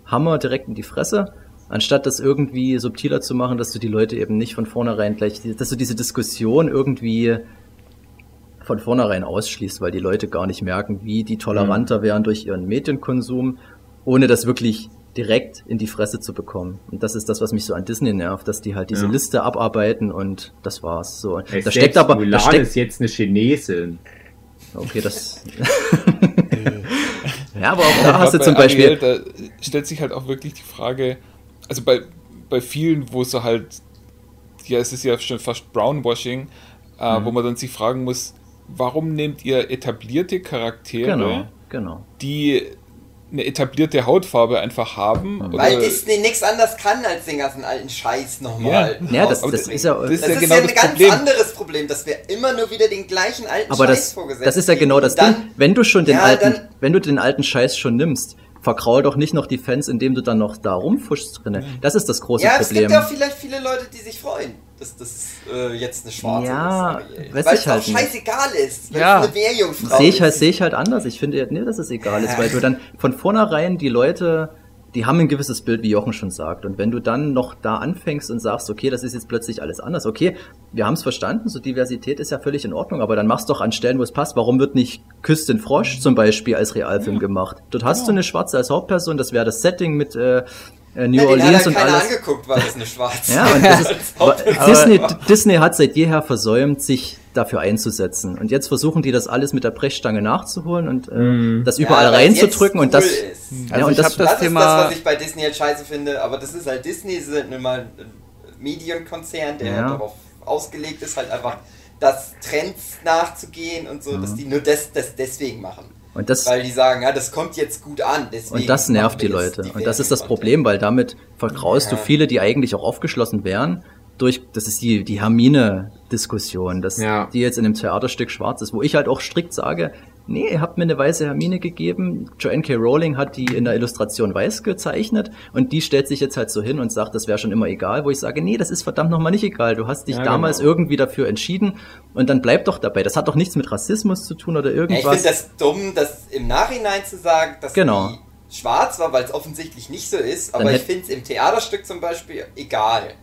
Hammer direkt in die Fresse, anstatt das irgendwie subtiler zu machen, dass du die Leute eben nicht von vornherein gleich, dass du diese Diskussion irgendwie von vornherein ausschließt, weil die Leute gar nicht merken, wie die toleranter wären durch ihren Medienkonsum, ohne das wirklich direkt in die Fresse zu bekommen. Und das ist das, was mich so an Disney nervt, dass die halt diese Ja. Liste abarbeiten und das war's. So, Ey, da steckt aber, da Mulan steckt, ist jetzt eine Chinesin. okay, das, ja, aber auch da hast du zum bei Beispiel, Ariel, da stellt sich halt auch wirklich die Frage, also bei, bei vielen, wo so halt, ja, es ist ja schon fast Brownwashing, äh, Mhm. wo man dann sich fragen muss, warum nehmt ihr etablierte Charaktere, genau, genau. die eine etablierte Hautfarbe einfach haben? Mhm. Weil Disney nichts anders kann, als den ganzen alten Scheiß nochmal. Ja. Ja, das, das das- ist ja, das ist Das ja ist genau ja ein das ganz Problem. anderes Problem, dass wir immer nur wieder den gleichen alten Aber Scheiß das, vorgesetzt das ist ja genau das Ding. Wenn du schon den Ja, alten, dann- wenn du den alten Scheiß schon nimmst, verkraul doch nicht noch die Fans, indem du dann noch da rumfuschst drinne. Das ist das große Ja, es Problem. gibt ja auch vielleicht viele Leute, die sich freuen, dass das äh, jetzt eine schwarze Ja, ist. Weil ich es halt auch nicht. scheißegal ist. Ja. es eine Wehrjungfrau Sehe ich halt, ist. sehe ich halt anders. Ich finde, nee, dass es egal ist, weil du dann von vornherein die Leute, die haben ein gewisses Bild, wie Jochen schon sagt. Und wenn du dann noch da anfängst und sagst, okay, das ist jetzt plötzlich alles anders, okay, wir haben es verstanden, so Diversität ist ja völlig in Ordnung, aber dann machst doch an Stellen, wo es passt. Warum wird nicht Küss den Frosch zum Beispiel als Realfilm gemacht? Dort hast du eine Schwarze als Hauptperson, das wäre das Setting mit äh, äh, New Ja, Orleans und alles. angeguckt, weil das eine schwarze Ja, und das ist, Disney. Disney hat seit jeher versäumt, sich dafür einzusetzen. Und jetzt versuchen die das alles mit der Brechstange nachzuholen und äh, das überall Ja, reinzudrücken. jetzt und das, cool ist. ja, Also und ich das, das Das, ist Thema- das, was ich bei Disney halt scheiße finde, aber das ist halt Disney, sie sind nun mal ein Medienkonzern, der Ja. darauf ausgelegt ist, halt einfach das Trends nachzugehen und so, dass die nur das, das deswegen machen. und das, Weil die sagen, ja, das kommt jetzt gut an, deswegen. und das nervt die jetzt Leute. die Und das ist das. Problem, weil damit vergraust du Ja. viele, die eigentlich auch aufgeschlossen wären. Durch, das ist die, die Hermine-Diskussion, dass Ja. die jetzt in dem Theaterstück schwarz ist, wo ich halt auch strikt sage, nee, ihr habt mir eine weiße Hermine gegeben. Joanne K. Rowling hat die in der Illustration weiß gezeichnet und die stellt sich jetzt halt so hin und sagt, das wäre schon immer egal, wo ich sage, nee, das ist verdammt nochmal nicht egal. Du hast dich Ja, damals genau. irgendwie dafür entschieden und dann bleib doch dabei. Das hat doch nichts mit Rassismus zu tun oder Ja, ich irgendwas. finde das dumm, das im Nachhinein zu sagen, dass Genau. die schwarz war, weil es offensichtlich nicht so ist, Dann aber ich finde es im Theaterstück zum Beispiel egal.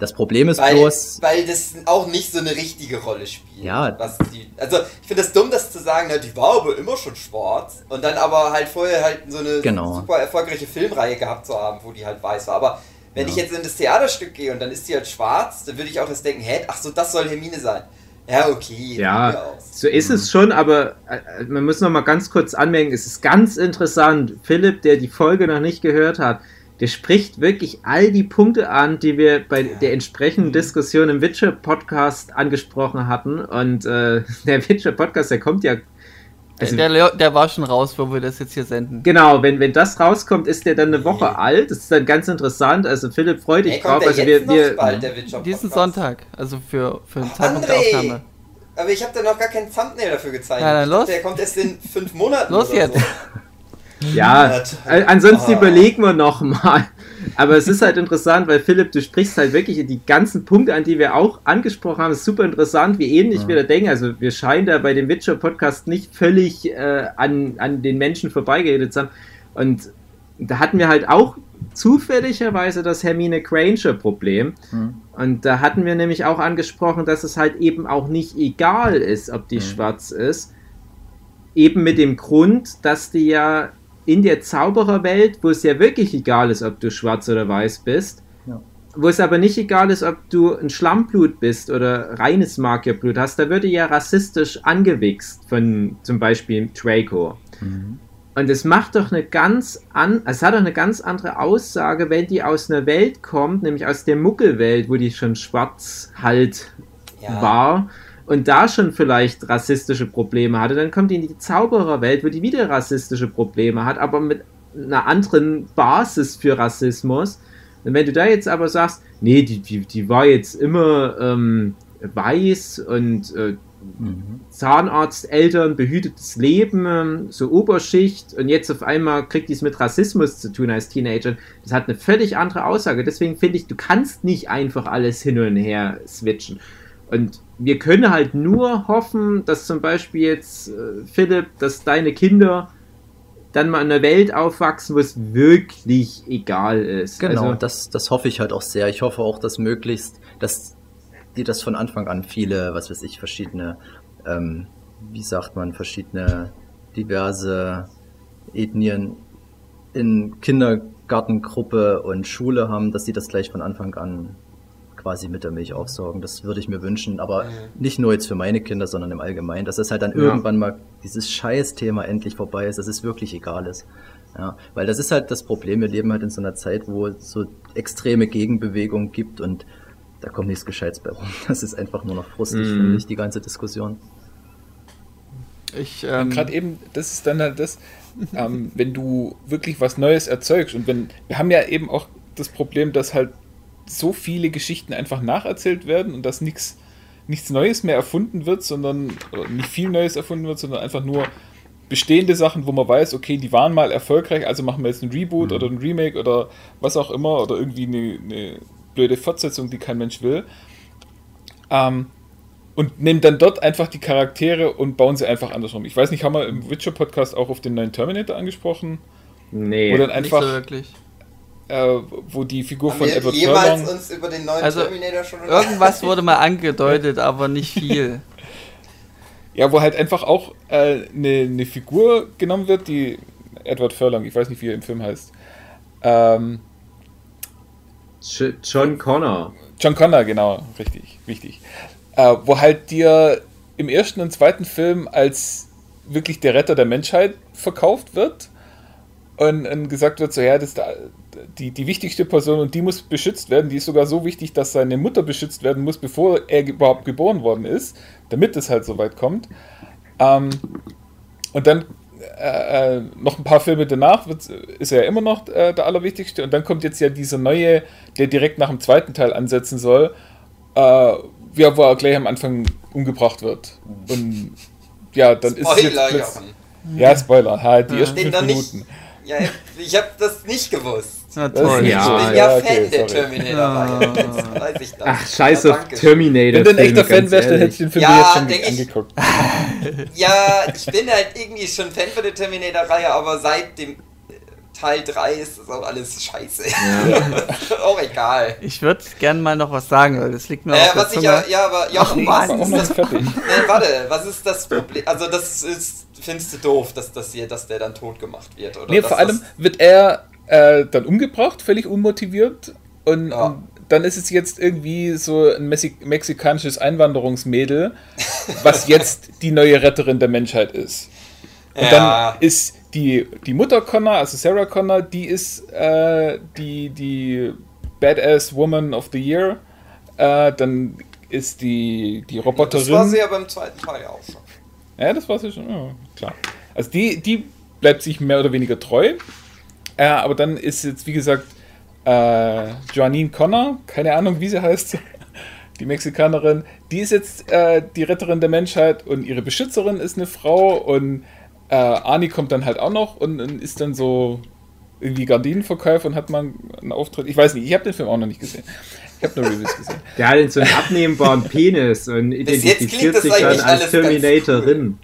Das Problem ist Weil, bloß, weil das auch nicht so eine richtige Rolle spielt. Ja. Was die, also ich finde das dumm, das zu sagen, na, die war aber immer schon schwarz und dann aber halt vorher halt so eine Genau. super erfolgreiche Filmreihe gehabt zu haben, wo die halt weiß war. Aber wenn Ja. ich jetzt in das Theaterstück gehe und dann ist die halt schwarz, dann würde ich auch das denken, hä, ach so, das soll Hermine sein. Ja, okay. Ja, so ist es schon, aber äh, man muss noch mal ganz kurz anmerken, es ist ganz interessant. Philipp, der die Folge noch nicht gehört hat, der spricht wirklich all die Punkte an, die wir bei der entsprechenden Diskussion im Witcher-Podcast angesprochen hatten. Und äh, der Witcher-Podcast, der kommt ja. Also, der, der, der war schon raus, wo wir das jetzt hier senden. Genau, wenn, wenn das rauskommt, ist der dann eine Woche alt. Das ist dann ganz interessant. Also Philipp, freu dich drauf. Also wir, wir, bald, der Witcher Diesen Podcast? Sonntag, also für, für den Zeitpunkt der! Aufnahme. Aber ich habe da noch gar kein Thumbnail dafür gezeigt. Ja, dann Ich dachte, los. Der kommt erst in fünf Monaten. Los oder jetzt. So. Ja, Ja, ansonsten Ah. überlegen wir noch mal. Aber es ist halt interessant, weil Philipp, du sprichst halt wirklich die ganzen Punkte an, die wir auch angesprochen haben. Es ist super interessant, wie ähnlich wir da denken. Also wir scheinen da bei dem Witcher-Podcast nicht völlig äh, an, an den Menschen vorbeigeredet zu haben. Und da hatten wir halt auch zufälligerweise das Hermine Granger-Problem. Hm. Und da hatten wir nämlich auch angesprochen, dass es halt eben auch nicht egal ist, ob die Mhm. schwarz ist. Eben mit dem Grund, dass die ja in der Zaubererwelt, wo es ja wirklich egal ist, ob du schwarz oder weiß bist, Ja. wo es aber nicht egal ist, ob du ein Schlammblut bist oder reines Magierblut hast, da würde ja rassistisch angewichst von zum Beispiel Draco. Und es macht doch eine ganz an, es hat doch eine ganz andere Aussage, wenn die aus einer Welt kommt, nämlich aus der Muggelwelt, wo die schon schwarz halt Ja. war und da schon vielleicht rassistische Probleme hatte, dann kommt die in die Zaubererwelt, wo die wieder rassistische Probleme hat, aber mit einer anderen Basis für Rassismus. Und wenn du da jetzt aber sagst, nee, die, die, die war jetzt immer ähm, weiß und äh, Zahnarzt, Eltern, behütetes Leben, so Oberschicht und jetzt auf einmal kriegt dies mit Rassismus zu tun als Teenager. Das hat eine völlig andere Aussage. Deswegen finde ich, du kannst nicht einfach alles hin und her switchen. Und wir können halt nur hoffen, dass zum Beispiel jetzt, äh, Philipp, dass deine Kinder dann mal in einer Welt aufwachsen, wo es wirklich egal ist. Genau, Also, das, das hoffe ich halt auch sehr. Ich hoffe auch, dass möglichst, dass die das von Anfang an viele, was weiß ich, verschiedene, ähm, wie sagt man, verschiedene diverse Ethnien in Kindergartengruppe und Schule haben, dass sie das gleich von Anfang an quasi mit der Milch aufsaugen. Das würde ich mir wünschen, aber nicht nur jetzt für meine Kinder, sondern im Allgemeinen, dass es halt dann Ja. irgendwann mal dieses Scheißthema endlich vorbei ist, dass es wirklich egal ist. Ja, weil das ist halt das Problem. Wir leben halt in so einer Zeit, wo es so extreme Gegenbewegungen gibt und da kommt nichts Gescheites bei rum. Das ist einfach nur noch frustig, Mhm. finde ich, die ganze Diskussion. Ich, ähm, gerade eben, das ist dann halt das, ähm, wenn du wirklich was Neues erzeugst und wenn, wir haben ja eben auch das Problem, dass halt so viele Geschichten einfach nacherzählt werden und dass nichts nichts Neues mehr erfunden wird, sondern nicht viel Neues erfunden wird, sondern einfach nur bestehende Sachen, wo man weiß, okay, die waren mal erfolgreich, also machen wir jetzt ein Reboot oder ein Remake oder was auch immer oder irgendwie eine, eine blöde Fortsetzung, die kein Mensch will. Ähm, und nehmen dann dort einfach die Charaktere und bauen sie einfach andersrum. Ich weiß nicht, haben wir im Witcher-Podcast auch auf den neuen Terminator angesprochen? nee. Wo dann nicht so einfach, wirklich. Äh, wo die Figur Haben von wir Edward jemals Furlong... uns über den neuen Also, Terminator schon? Irgendwas wurde mal angedeutet, aber nicht viel. Ja, wo halt einfach auch äh, eine, eine Figur genommen wird, die Edward Furlong, ich weiß nicht, wie er im Film heißt. Ähm, John Connor. John Connor, genau, richtig, wichtig. Äh, wo halt dir im ersten und zweiten Film als wirklich der Retter der Menschheit verkauft wird und, und gesagt wird, so ja, das ist da, die, die wichtigste Person und die muss beschützt werden. Die ist sogar so wichtig, dass seine Mutter beschützt werden muss, bevor er überhaupt geboren worden ist, damit es halt so weit kommt. Ähm, und dann äh, äh, noch ein paar Filme danach wird, ist er ja immer noch äh, der Allerwichtigste. Und dann kommt jetzt ja dieser neue, der direkt nach dem zweiten Teil ansetzen soll, äh, ja, wo er gleich am Anfang umgebracht wird. Und ja, dann ist es jetzt Spoiler. Ja, Spoiler, halt, die ersten Den fünf noch nicht. Ja, ich hab das nicht gewusst. Na toll. Ja, ich bin ja, okay, Fan der sorry. Terminator-Reihe. Jetzt weiß ich das. Ach, scheiß Ja. Terminator. Wenn du ein echter Fan wärst, dann hättest du den Film Ja, jetzt schon ich- angeguckt. Ja, ich bin halt irgendwie schon Fan von der Terminator-Reihe, aber seit dem Teil 3 ist das auch alles scheiße. auch egal. Ich würde gern mal noch was sagen, weil das liegt mir Äh, auf der was ich ja, ja, aber Jochen, Ich was ist das. Nee, warte, was ist das Problem? Also das ist, findest du doof, dass, das hier, dass der dann tot gemacht wird, oder? Nee, vor allem wird er äh, dann umgebracht, völlig unmotiviert. Und, Ja. und dann ist es jetzt irgendwie so ein Mexi mexikanisches Einwanderungsmädel, was jetzt die neue Retterin der Menschheit ist. Und Ja. dann ist die, die Mutter Connor, also Sarah Connor, die ist äh, die, die Badass Woman of the Year. Äh, dann ist die, die Roboterin. das war sie ja beim zweiten Teil auch schon. Ja, das war sie schon, ja, klar. Also die, die bleibt sich mehr oder weniger treu. Äh, aber dann ist jetzt, wie gesagt, äh, Joanine Connor, keine Ahnung, wie sie heißt, die Mexikanerin, die ist jetzt äh, die Retterin der Menschheit und ihre Beschützerin ist eine Frau und äh, Arnie kommt dann halt auch noch und, und ist dann so irgendwie Gardinenverkäufer und hat mal einen Auftritt. Ich weiß nicht, ich habe den Film auch noch nicht gesehen. Ich habe nur Reviews gesehen. Der hat jetzt so einen abnehmbaren Penis und identifiziert sich dann eigentlich als Terminatorin.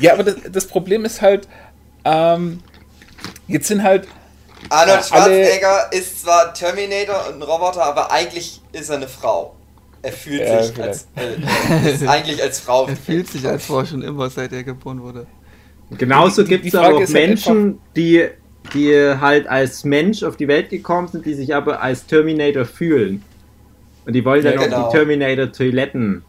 Ja, aber das, das Problem ist halt, ähm, jetzt sind halt Arnold alle- Schwarzenegger ist zwar Terminator und ein Roboter, aber eigentlich ist er eine Frau. Er fühlt Ja, sich als, äh, ist eigentlich als Frau. Er fühlt sich als Frau schon immer, seit er geboren wurde. Genauso gibt es aber auch halt Menschen, die die halt als Mensch auf die Welt gekommen sind, die sich aber als Terminator fühlen. Und die wollen dann Ja, auch genau. die Terminator-Toiletten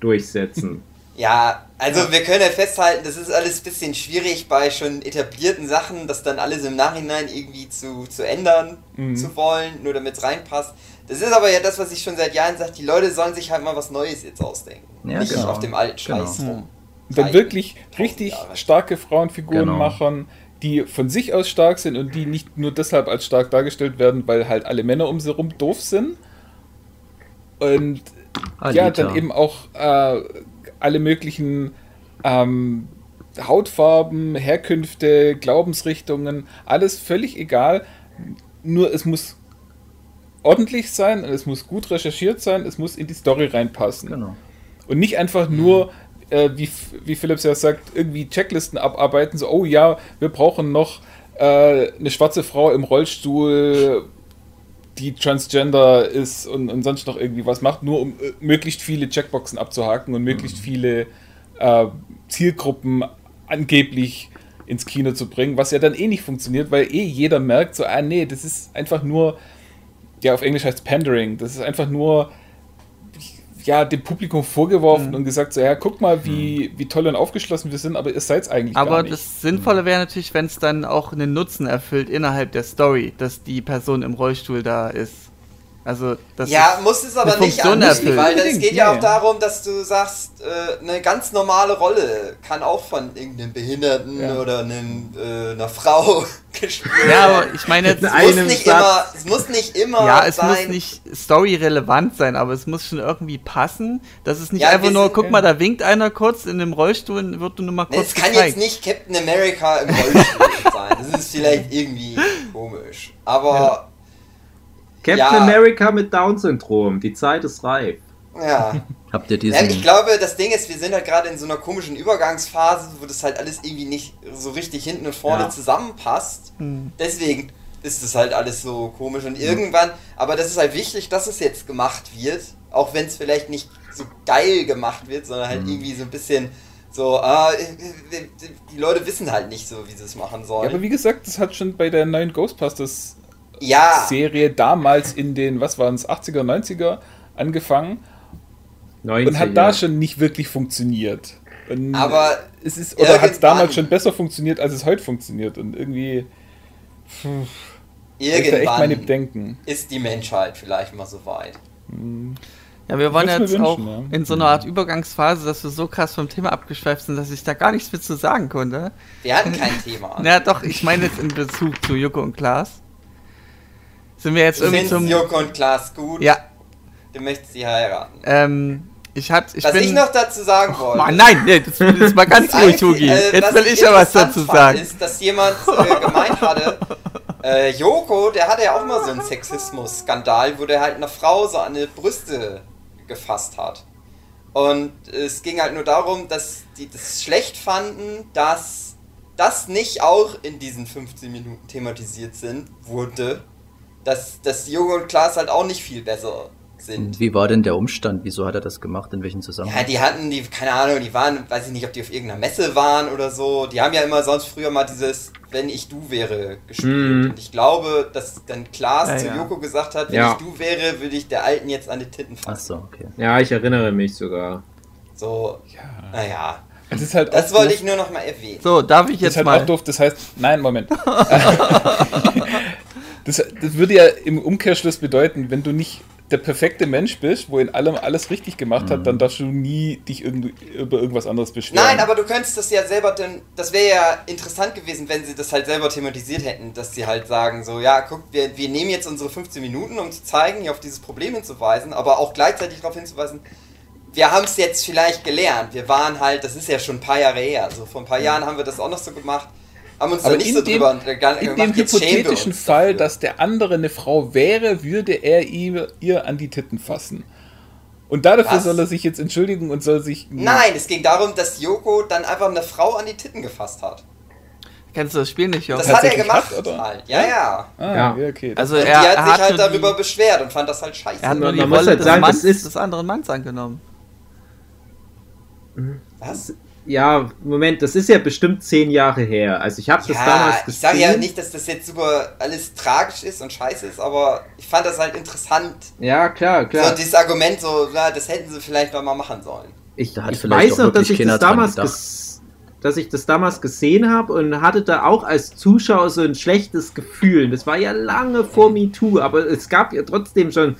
durchsetzen. Ja, also wir können ja festhalten, das ist alles ein bisschen schwierig bei schon etablierten Sachen, das dann alles im Nachhinein irgendwie zu, zu ändern Mhm. zu wollen, nur damit es reinpasst. Das ist aber ja das, was ich schon seit Jahren sage, die Leute sollen sich halt mal was Neues jetzt ausdenken. Ja, Nicht genau. auf dem alten Genau. Scheiß rum. Und dann wirklich richtig starke Frauenfiguren Genau. machen, die von sich aus stark sind und die nicht nur deshalb als stark dargestellt werden, weil halt alle Männer um sie rum doof sind. Und ja, Alita. dann eben auch äh, alle möglichen ähm, Hautfarben, Herkünfte, Glaubensrichtungen, alles völlig egal. Nur es muss ordentlich sein und es muss gut recherchiert sein, es muss in die Story reinpassen. Genau. Und nicht einfach nur, äh, wie, wie Philips ja sagt, irgendwie Checklisten abarbeiten, so, oh ja, wir brauchen noch äh, eine schwarze Frau im Rollstuhl, die transgender ist und, und sonst noch irgendwie was macht, nur um äh, möglichst viele Checkboxen abzuhaken und möglichst viele äh, Zielgruppen angeblich ins Kino zu bringen, was ja dann eh nicht funktioniert, weil eh jeder merkt, so, ah nee, das ist einfach nur, ja, auf Englisch heißt Pandering, das ist einfach nur ja, dem Publikum vorgeworfen und gesagt, so, ja, guck mal, wie, wie toll und aufgeschlossen wir sind, aber ihr seid eigentlich gar Aber das Sinnvolle wäre natürlich, wenn es dann auch einen Nutzen erfüllt innerhalb der Story, dass die Person im Rollstuhl da ist. Also, das Ja, muss es aber nicht anbieten, weil es geht ja nee. auch darum, dass du sagst, äh, eine ganz normale Rolle kann auch von irgendeinem Behinderten Ja. oder einem, äh, einer Frau gespielt Ja, werden. aber ich meine jetzt. es Einem muss, nicht Satz. immer, es muss nicht immer Ja, es sein. muss nicht storyrelevant sein, aber es muss schon irgendwie passen. Das ist nicht Ja, einfach nur, sind- guck mal, da winkt einer kurz in dem Rollstuhl und wird nur mal kurz es kann gezeigt. jetzt nicht Captain America im Rollstuhl sein. Das ist vielleicht irgendwie komisch. Aber Captain Ja. America mit Down-Syndrom, die Zeit ist reif. ja. Habt ihr ja. diesen. Ich glaube, das Ding ist, wir sind halt gerade in so einer komischen Übergangsphase, wo das halt alles irgendwie nicht so richtig hinten und vorne Ja. zusammenpasst. Hm. Deswegen ist es halt alles so komisch und irgendwann, aber das ist halt wichtig, dass es jetzt gemacht wird, auch wenn es vielleicht nicht so geil gemacht wird, sondern halt irgendwie so ein bisschen so, ah, die Leute wissen halt nicht so, wie sie es machen ja, sollen. aber wie gesagt, das hat schon bei der neuen Ghostbusters Ja, Serie damals in den, was waren es, 80er, 90er angefangen 90, und hat da schon nicht wirklich funktioniert. Und Aber es ist, oder hat es damals schon besser funktioniert, als es heute funktioniert. Und irgendwie meine irgendwann Bedenken. ist die Menschheit vielleicht mal so weit. Ja, wir würd's jetzt auch ja. in so einer Art Übergangsphase, dass wir so krass vom Thema abgeschweift sind, dass ich da gar nichts mehr zu sagen konnte. Wir hatten kein Thema. Ja, doch, ich meine jetzt in Bezug zu Joko und Klaas. Sind wir jetzt irgendwie zum. Joko und Klaas gut, Ja, du möchtest sie heiraten. ähm, ich hat, ich Was bin. ich noch dazu sagen wollte. Mann, nein, nee, das, das mal ganz ruhig, Hugi. äh, Jetzt will ich ja was dazu sagen. Ist, dass jemand äh, gemeint hatte, äh, Joko, der hatte ja auch mal so einen Sexismus-Skandal, wo der halt einer Frau so an die Brüste gefasst hat. Und es ging halt nur darum, dass die das schlecht fanden, dass das nicht auch in diesen 15 Minuten thematisiert sind, wurde. Dass, dass Joko und Klaas halt auch nicht viel besser sind. Wie war denn der Umstand? Wieso hat er das gemacht? In welchem Ja, Zusammenhang? die hatten die, keine Ahnung, die waren, weiß ich nicht, ob die auf irgendeiner Messe waren oder so. Die haben ja immer sonst früher mal dieses Wenn ich du wäre gespielt. Mhm. Und ich glaube, dass dann Klaas Ja, zu ja. Joko gesagt hat, wenn Ja. ich du wäre, würde ich der Alten jetzt an die Titten Ach fassen. so, okay. Ja, ich erinnere mich sogar. So, Ja. naja. Es ist halt Das wollte doof. ich nur noch mal erwähnen. So, darf ich Das jetzt ist halt mal. auch doof, das heißt, nein, Moment. das, das würde ja im Umkehrschluss bedeuten, wenn du nicht der perfekte Mensch bist, wo in allem alles richtig gemacht hat, dann darfst du nie dich irgendwie über irgendwas anderes beschweren. Nein, aber du könntest das ja selber, denn das wäre ja interessant gewesen, wenn sie das halt selber thematisiert hätten, dass sie halt sagen, so, ja, guck, wir, wir nehmen jetzt unsere 15 Minuten, um zu zeigen, hier auf dieses Problem hinzuweisen, aber auch gleichzeitig darauf hinzuweisen, wir haben es jetzt vielleicht gelernt. Wir waren halt, das ist ja schon ein paar Jahre her, also vor ein paar Jahren haben wir das auch noch so gemacht, haben uns da Aber nicht in so dem, drüber gar- in dem hypothetischen Fall, dafür. dass der andere eine Frau wäre, würde er ihr, ihr an die Titten fassen. Und dafür Was? soll er sich jetzt entschuldigen und soll sich. Nein, es ging darum, dass Joko dann einfach eine Frau an die Titten gefasst hat. Kennst du das Spiel nicht, Jochen? Das hat er gemacht hat, oder? halt. Ja, ja. Ah, Ja. ja, okay. Also Und er, die hat er sich hat halt darüber die, beschwert und fand das halt scheiße. er hat nur Man die muss Rolle halt des, sagen, Manns, des anderen Manns angenommen. Was? Ja, Moment, das ist ja bestimmt zehn Jahre her. Also ich habe das damals ich sage ja nicht, dass das jetzt super alles tragisch ist und scheiße ist, aber ich fand das halt interessant. Ja, klar, klar. So dieses Argument, so, ja, das hätten sie vielleicht mal machen sollen. Ich, ich weiß noch, dass ich das damals dass ich das damals gesehen habe und hatte da auch als Zuschauer so ein schlechtes Gefühl. Das war ja lange vor MeToo, aber es gab ja trotzdem schon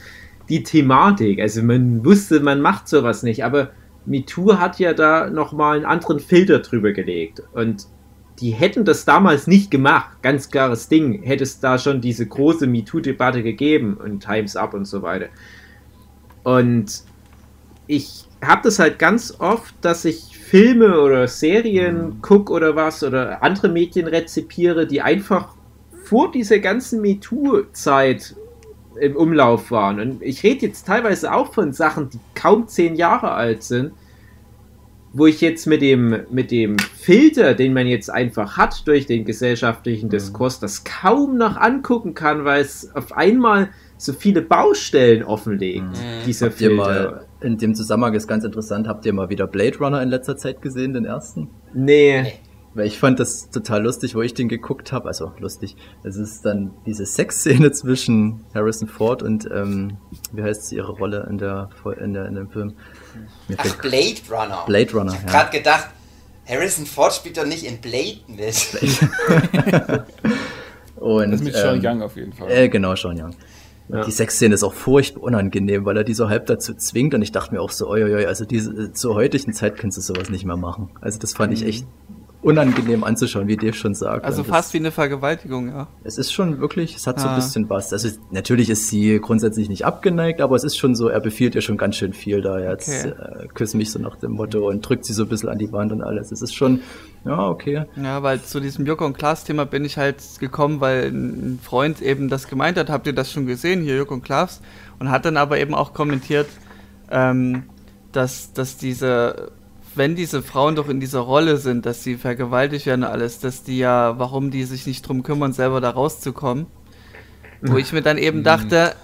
die Thematik. Also man wusste, man macht sowas nicht, aber MeToo hat ja da nochmal einen anderen Filter drüber gelegt. Und die hätten das damals nicht gemacht, ganz klares Ding, hätte es da schon diese große MeToo-Debatte gegeben und Times Up und so weiter. Und ich habe das halt ganz oft, dass ich Filme oder Serien mhm. gucke oder was oder andere Medien rezipiere, die einfach vor dieser ganzen MeToo-Zeit im Umlauf waren. Und ich rede jetzt teilweise auch von Sachen, die kaum zehn Jahre alt sind, wo ich jetzt mit dem, mit dem Filter, den man jetzt einfach hat durch den gesellschaftlichen mhm. Diskurs, das kaum noch angucken kann, weil es auf einmal so viele Baustellen offenlegt, mhm. dieser Filter. Mal, in dem Zusammenhang ist ganz interessant, habt ihr mal wieder Blade Runner in letzter Zeit gesehen, den ersten? Nee. Weil ich fand das total lustig, wo ich den geguckt habe. Also lustig. Es ist dann diese Sexszene zwischen Harrison Ford und ähm, wie heißt ihre Rolle in der in, der, in dem Film? Mir Ach, Blade Runner. Blade Runner. Ich habe ja. gerade gedacht, Harrison Ford spielt doch nicht in Blade mit. und, das ist mit Sean ähm, Young auf jeden Fall. Äh, genau, Sean Young. Ja. Die Sexszene ist auch furchtbar unangenehm, weil er die so halb dazu zwingt und ich dachte mir auch so, oi, oi, also diese, zur heutigen Zeit kannst du sowas nicht mehr machen. Also das fand ich mhm. echt unangenehm anzuschauen, wie Dave schon sagt. Also und fast wie eine Vergewaltigung, ja. Es ist schon wirklich, es hat ah. so ein bisschen was. Also natürlich ist sie grundsätzlich nicht abgeneigt, aber es ist schon so, er befiehlt ihr schon ganz schön viel da jetzt. Okay. Äh, küss mich so nach dem Motto und drückt sie so ein bisschen an die Wand und alles. Es ist schon, ja, okay. Ja, weil zu diesem Joko und Klaas Thema bin ich halt gekommen, weil ein Freund eben das gemeint hat, habt ihr das schon gesehen, hier Joko und Klaas? Und hat dann aber eben auch kommentiert, ähm, dass, dass diese wenn diese Frauen doch in dieser Rolle sind, dass sie vergewaltigt werden alles, dass die ja, warum die sich nicht drum kümmern, selber da rauszukommen. Wo ich mir dann eben dachte,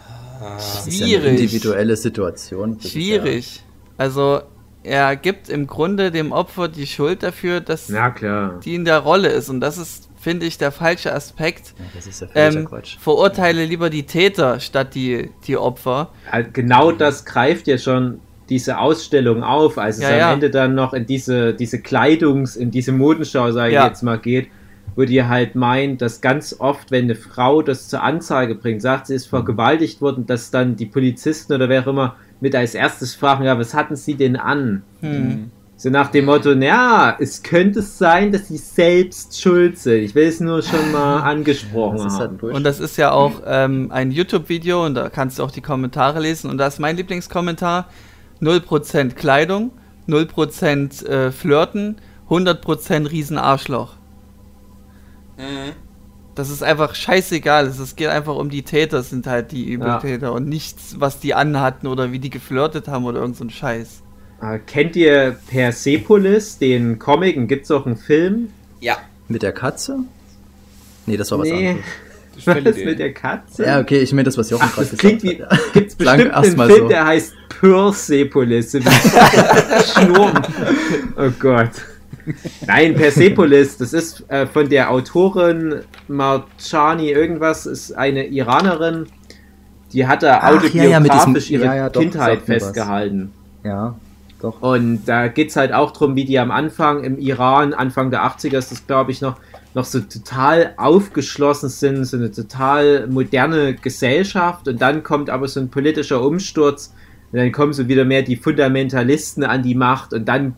das schwierig. Ist ja eine individuelle Situation. Schwierig. Ja. Also er gibt im Grunde dem Opfer die Schuld dafür, dass die in der Rolle ist. Und das ist, finde ich, der falsche Aspekt. Ja, das ist ja ähm, Quatsch. Verurteile lieber die Täter statt die, die Opfer. Genau das greift ja schon diese Ausstellung auf, als es ja, am ja. Ende dann noch in diese, diese Kleidungs-, in diese Modenschau, sage ja. ich jetzt mal, geht, wo die halt meint, dass ganz oft, wenn eine Frau das zur Anzeige bringt, sagt, sie ist vergewaltigt worden, dass dann die Polizisten oder wer auch immer mit als erstes fragen, ja, was hatten sie denn an? Hm. So nach dem Motto, naja, es könnte sein, dass sie selbst schuld sind. Ich will es nur schon mal angesprochen das haben. Halt und das ist ja auch ähm, ein YouTube-Video und da kannst du auch die Kommentare lesen. Und da ist mein Lieblingskommentar. 0% Kleidung, 0% äh, Flirten, 100% Riesenarschloch. Mhm. Das ist einfach scheißegal. Es geht einfach um die Täter, sind halt die Übeltäter ja. und nichts, was die anhatten oder wie die geflirtet haben oder irgend so ein Scheiß. Äh, kennt ihr Persepolis, den Comic? Gibt es auch einen Film? Ja. Mit der Katze? Nee, das war was nee. anderes. Was mit der Katze? Ja, okay, ich meine das, was Jochen gerade gesagt klingt wie, hat. Gibt's bestimmt einen Film, so. der heißt Persepolis. Schnurren. Oh Gott. Nein, Persepolis, das ist äh, von der Autorin Marchani irgendwas, ist eine Iranerin, die hat da autobiografisch ja, ja, ihre ja, doch, Kindheit festgehalten. Ja, doch. Und da geht es halt auch darum, wie die am Anfang im Iran, Anfang der 80er ist das glaube ich noch, noch so total aufgeschlossen sind, so eine total moderne Gesellschaft. Und dann kommt aber so ein politischer Umsturz. Und dann kommen so wieder mehr die Fundamentalisten an die Macht. Und dann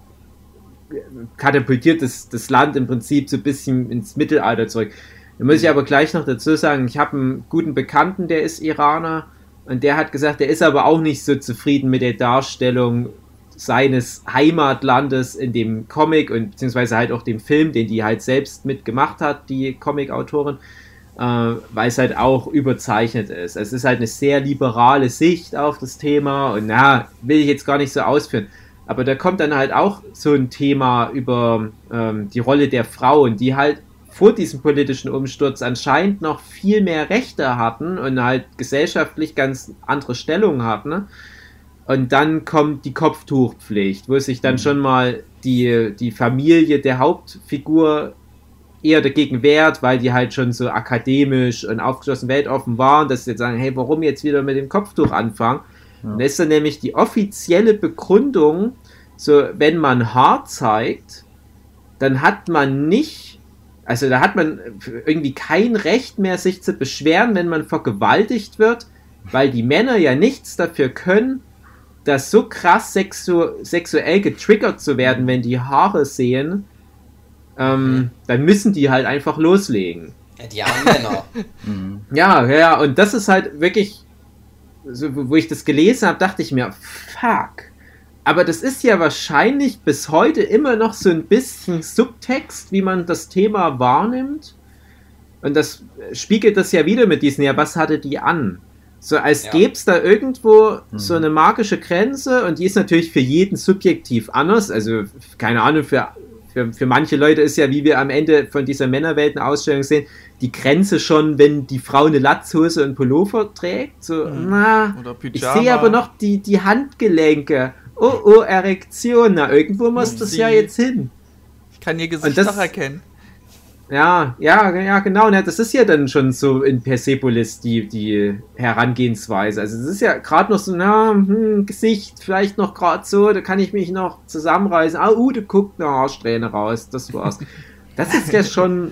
katapultiert das, das Land im Prinzip so ein bisschen ins Mittelalter zurück. Da muss ich aber gleich noch dazu sagen, ich habe einen guten Bekannten, der ist Iraner. Und der hat gesagt, der ist aber auch nicht so zufrieden mit der Darstellung seines Heimatlandes in dem Comic und beziehungsweise halt auch dem Film, den die halt selbst mitgemacht hat, die Comic-Autorin, äh, weil es halt auch überzeichnet ist. Es ist halt eine sehr liberale Sicht auf das Thema und na, will ich jetzt gar nicht so ausführen. Aber da kommt dann halt auch so ein Thema über ähm, die Rolle der Frauen, die halt vor diesem politischen Umsturz anscheinend noch viel mehr Rechte hatten und halt gesellschaftlich ganz andere Stellungen hatten. Ne? Und dann kommt die Kopftuchpflicht, wo sich dann mhm. schon mal die, die Familie der Hauptfigur eher dagegen wehrt, weil die halt schon so akademisch und aufgeschlossen weltoffen waren, dass sie jetzt sagen, hey, warum jetzt wieder mit dem Kopftuch anfangen? Ja. Und das ist dann nämlich die offizielle Begründung, so wenn man Haar zeigt, dann hat man nicht, also da hat man irgendwie kein Recht mehr, sich zu beschweren, wenn man vergewaltigt wird, weil die Männer ja nichts dafür können, das so krass sexu sexuell getriggert zu werden, wenn die Haare sehen, ähm, dann müssen die halt einfach loslegen. Ja, die armen Männer. ja, ja, und das ist halt wirklich, so, wo ich das gelesen habe, dachte ich mir, fuck. Aber das ist ja wahrscheinlich bis heute immer noch so ein bisschen Subtext, wie man das Thema wahrnimmt. Und das spiegelt das ja wieder mit diesen, ja, was hatte die an? So als ja. gäbe es da irgendwo mhm. so eine magische Grenze und die ist natürlich für jeden subjektiv anders. Also, keine Ahnung, für, für, für manche Leute ist ja, wie wir am Ende von dieser Männerweltenausstellung sehen, die Grenze schon, wenn die Frau eine Latzhose und Pullover trägt. So, mhm. na, ich sehe aber noch die, die Handgelenke. Oh, oh, Erektion. Na, irgendwo muss das ja jetzt hin. Ich kann ihr Gesicht das, noch erkennen. Ja, ja, ja, genau. Ja, das ist ja dann schon so in Persepolis die, die Herangehensweise. Also es ist ja gerade noch so, na, hm, Gesicht, vielleicht noch gerade so, da kann ich mich noch zusammenreißen. Ah, uh, du guckt eine Haarsträhne raus, das war's. Das ist ja schon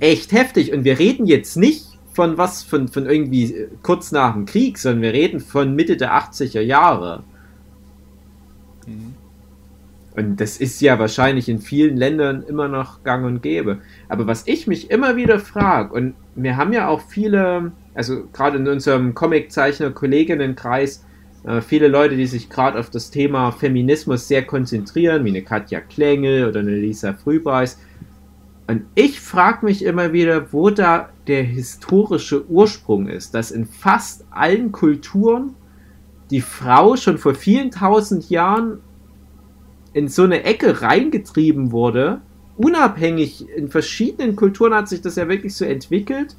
echt heftig. Und wir reden jetzt nicht von was, von, von irgendwie kurz nach dem Krieg, sondern wir reden von Mitte der 80er Jahre. Mhm. Und das ist ja wahrscheinlich in vielen Ländern immer noch gang und gäbe. Aber was ich mich immer wieder frage, und wir haben ja auch viele, also gerade in unserem Comiczeichner-Kolleginnenkreis, äh, viele Leute, die sich gerade auf das Thema Feminismus sehr konzentrieren, wie eine Katja Klengel oder eine Lisa Frühbeis. Und ich frage mich immer wieder, wo da der historische Ursprung ist, dass in fast allen Kulturen die Frau schon vor vielen tausend Jahren in so eine Ecke reingetrieben wurde, unabhängig in verschiedenen Kulturen hat sich das ja wirklich so entwickelt,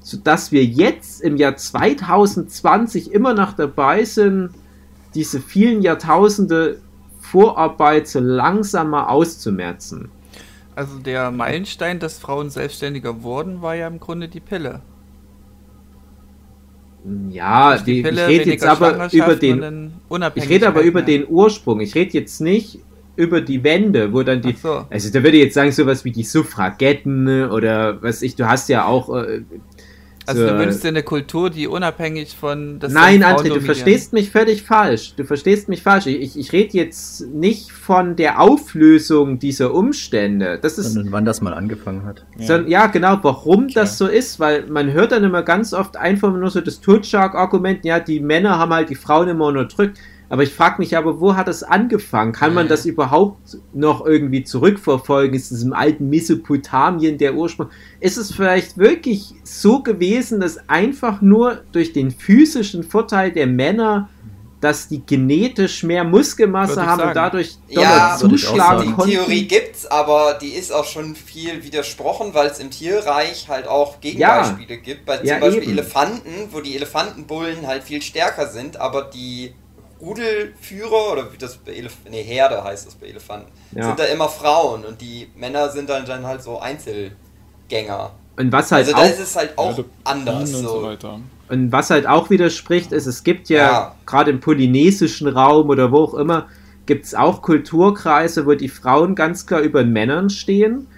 sodass wir jetzt im Jahr 2020 immer noch dabei sind, diese vielen Jahrtausende Vorarbeit so langsam auszumerzen. Also der Meilenstein, dass Frauen selbstständiger wurden, war ja im Grunde die Pille. Ja, die, ich rede jetzt aber über den. Ich rede aber über den Ursprung. Ich rede jetzt nicht über die Wände, wo dann die. So. Also da würde ich jetzt sagen, sowas wie die Suffragetten oder was ich, du hast ja auch äh, also du wünschst dir eine Kultur, die unabhängig von das Nein, André, du verstehst mich völlig falsch. Du verstehst mich falsch. Ich, ich rede jetzt nicht von der Auflösung dieser Umstände. Das ist, Sondern wann das mal angefangen hat. Ja, so, ja genau, warum Klar. das so ist, weil man hört dann immer ganz oft einfach nur so das Totschlag-Argument, ja, die Männer haben halt die Frauen immer unterdrückt. Aber ich frage mich aber, wo hat es angefangen? Kann man das überhaupt noch irgendwie zurückverfolgen? Ist es im alten Mesopotamien der Ursprung? Ist es vielleicht wirklich so gewesen, dass einfach nur durch den physischen Vorteil der Männer dass die genetisch mehr Muskelmasse haben sagen. und dadurch ja, zuschlagen konnten. Die Theorie gibt's, aber die ist auch schon viel widersprochen, weil es im Tierreich halt auch Gegenbeispiele ja. gibt. Bei ja, zum Beispiel eben. Elefanten, wo die Elefantenbullen halt viel stärker sind, aber die Rudelführer oder wie das bei Elefanten, nee, Herde heißt das bei Elefanten, ja. sind da immer Frauen und die Männer sind dann, dann halt so Einzelgänger. Und was halt also da ist es halt auch ja, anders. So. So und was halt auch widerspricht, ist, es gibt ja, ja. gerade im polynesischen Raum oder wo auch immer, gibt es auch Kulturkreise, wo die Frauen ganz klar über den Männern stehen.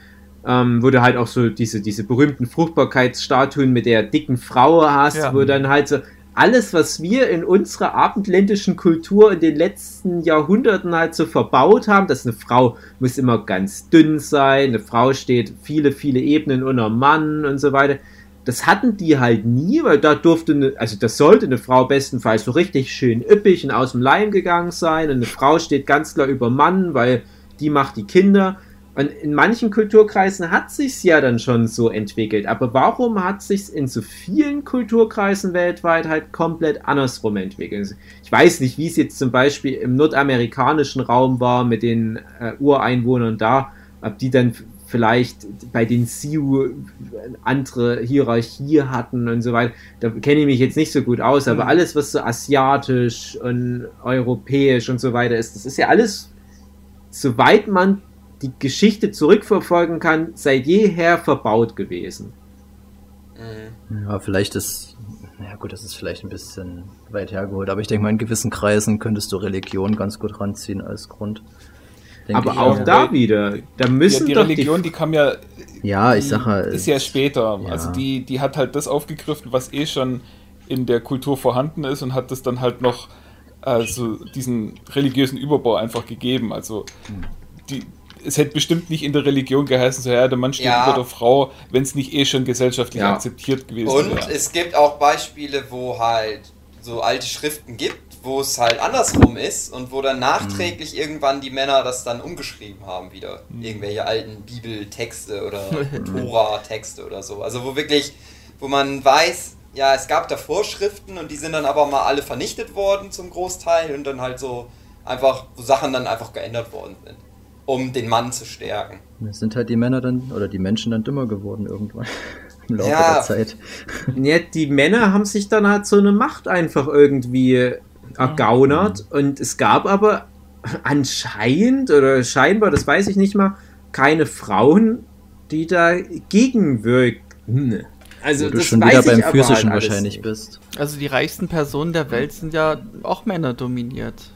Ähm, wo du halt auch so diese, diese berühmten Fruchtbarkeitsstatuen mit der dicken Frau hast, ja. wo dann halt so, alles, was wir in unserer abendländischen Kultur in den letzten Jahrhunderten halt so verbaut haben, dass eine Frau muss immer ganz dünn sein, eine Frau steht viele, viele Ebenen unter Mann und so weiter. Das hatten die halt nie, weil da durfte, eine, also das sollte eine Frau bestenfalls so richtig schön üppig und aus dem Leim gegangen sein und eine Frau steht ganz klar über Mann, weil die macht die Kinder. Und in manchen Kulturkreisen hat sich's ja dann schon so entwickelt. Aber warum hat sich's in so vielen Kulturkreisen weltweit halt komplett andersrum entwickelt? Ich weiß nicht, wie es jetzt zum Beispiel im nordamerikanischen Raum war mit den äh, Ureinwohnern da, ob die dann vielleicht bei den Sioux andere Hierarchie hatten und so weiter. Da kenne ich mich jetzt nicht so gut aus, aber mhm. alles, was so asiatisch und europäisch und so weiter ist, das ist ja alles soweit man die Geschichte zurückverfolgen kann, seit jeher verbaut gewesen. Mhm. Ja, vielleicht ist, ja gut, das ist vielleicht ein bisschen weit hergeholt, aber ich denke mal, in gewissen Kreisen könntest du Religion ganz gut ranziehen als Grund. Denk Aber ich, auch ja. da wieder, da Ja, müssen die doch Religion, die kam ja Ja, ich sag halt. ist ja später. Ja. Also die, die hat halt das aufgegriffen, was eh schon in der Kultur vorhanden ist und hat das dann halt noch also diesen religiösen Überbau einfach gegeben. Also die, es hätte bestimmt nicht in der Religion geheißen, so ja, der Mann steht Ja. über der Frau, wenn es nicht eh schon gesellschaftlich Ja. akzeptiert gewesen Und wäre. es gibt auch Beispiele, wo halt so alte Schriften gibt, wo es halt andersrum ist und wo dann nachträglich irgendwann die Männer das dann umgeschrieben haben wieder. Irgendwelche alten Bibeltexte oder Tora-Texte oder so. Also wo wirklich, wo man weiß, ja, es gab da Vorschriften und die sind dann aber mal alle vernichtet worden zum Großteil und dann halt so einfach, wo Sachen dann einfach geändert worden sind, um den Mann zu stärken. Es sind halt die Männer dann, oder die Menschen dann dümmer geworden irgendwann. Im Laufe Ja. der Zeit. Ja, die Männer haben sich dann halt so eine Macht einfach irgendwie ergaunert und es gab aber anscheinend oder scheinbar, das weiß ich nicht mal, keine Frauen, die da gegenwirkten. Also Wo du das schon weiß wieder ich beim aber Physischen halt alles wahrscheinlich nicht. bist. Also die reichsten Personen der Welt sind ja auch Männer dominiert.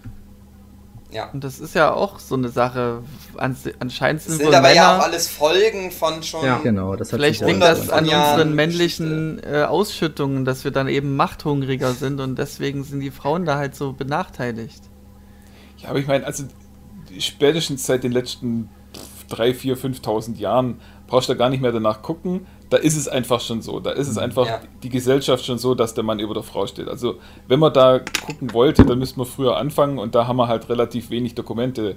Ja. Und das ist ja auch so eine Sache. An, anscheinend sind, sind wohl aber Männer. ja auch alles Folgen von schon Ja. Genau, das hat Vielleicht liegt das an Jahren unseren männlichen äh, Ausschüttungen, dass wir dann eben machthungriger sind und deswegen sind die Frauen da halt so benachteiligt. Ja, aber ich meine, also spätestens seit den letzten 3, 4, 5.000 Jahren brauchst du da gar nicht mehr danach gucken. Da ist es einfach schon so. Da ist es einfach Ja. die Gesellschaft schon so, dass der Mann über der Frau steht. Also wenn man da gucken wollte, dann müsste man früher anfangen und da haben wir halt relativ wenig Dokumente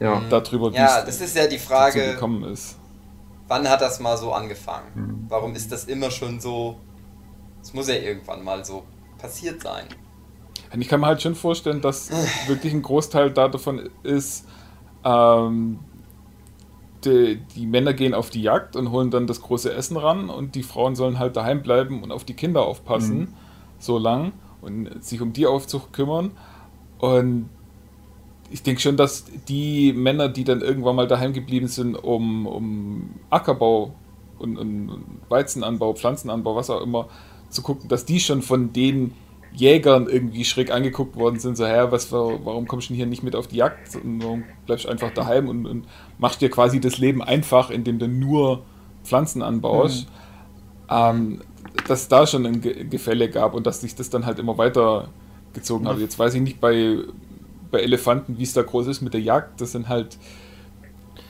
Ja. darüber, wie Ja, das ist ja die Frage, gekommen ist. wann hat das mal so angefangen? Mhm. Warum ist das immer schon so? Es muss ja irgendwann mal so passiert sein. Und ich kann mir halt schon vorstellen, dass wirklich ein Großteil da davon ist, ähm, die, die Männer gehen auf die Jagd und holen dann das große Essen ran und die Frauen sollen halt daheim bleiben und auf die Kinder aufpassen, so lang und sich um die Aufzucht kümmern. Und ich denke schon, dass die Männer, die dann irgendwann mal daheim geblieben sind, um, um Ackerbau und, und und Weizenanbau, Pflanzenanbau, was auch immer, zu gucken, dass die schon von den Jägern irgendwie schräg angeguckt worden sind, so, hä, was, warum kommst du denn hier nicht mit auf die Jagd? Und warum bleibst du einfach daheim und, und machst dir quasi das Leben einfach, indem du nur Pflanzen anbaust, ähm, dass es da schon ein Ge Gefälle gab und dass sich das dann halt immer weiter gezogen hat. Jetzt weiß ich nicht bei, bei Elefanten, wie es da groß ist mit der Jagd, das sind halt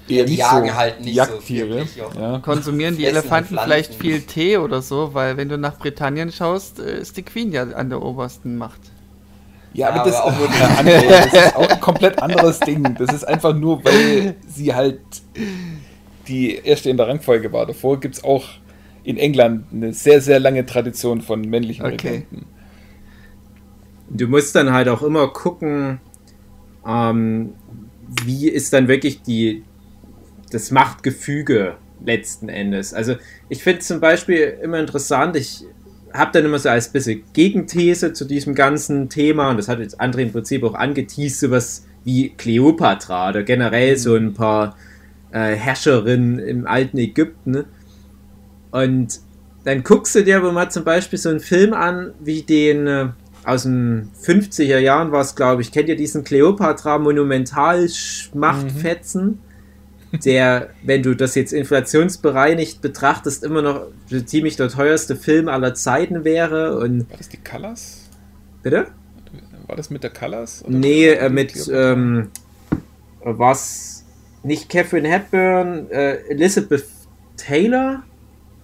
eher die nicht jagen so halt nicht so Jagdtiere. wirklich, ja. ja. Konsumieren die Elefanten vielleicht viel Tee oder so, weil wenn du nach Britannien schaust, äh, ist die Queen ja an der obersten Macht. Ja, aber Ja, das, aber auch ja, andere, das ist auch ein komplett anderes Ding. Das ist einfach nur, weil sie halt die erste in der Rangfolge war. Davor gibt es auch in England eine sehr, sehr lange Tradition von männlichen Okay. Regenten. Du musst dann halt auch immer gucken, ähm, wie ist dann wirklich die, das Machtgefüge letzten Endes. Also ich finde zum Beispiel immer interessant, ich habe dann immer so als bisschen Gegenthese zu diesem ganzen Thema, und das hat jetzt André im Prinzip auch angeteased, sowas wie Kleopatra oder generell so ein paar äh, Herrscherinnen im alten Ägypten. ne? Und dann guckst du dir aber mal zum Beispiel so einen Film an, wie den äh, aus den 50er Jahren war es, glaube ich. Kennt ihr diesen Cleopatra Monumental-Schmachtfetzen? Der, wenn du das jetzt inflationsbereinigt betrachtest, immer noch ziemlich der teuerste Film aller Zeiten wäre. Und War das die Colors? bitte? War das mit der Colors? oder Nee, war äh, mit ähm, was nicht Catherine Hepburn, äh, Elizabeth Taylor?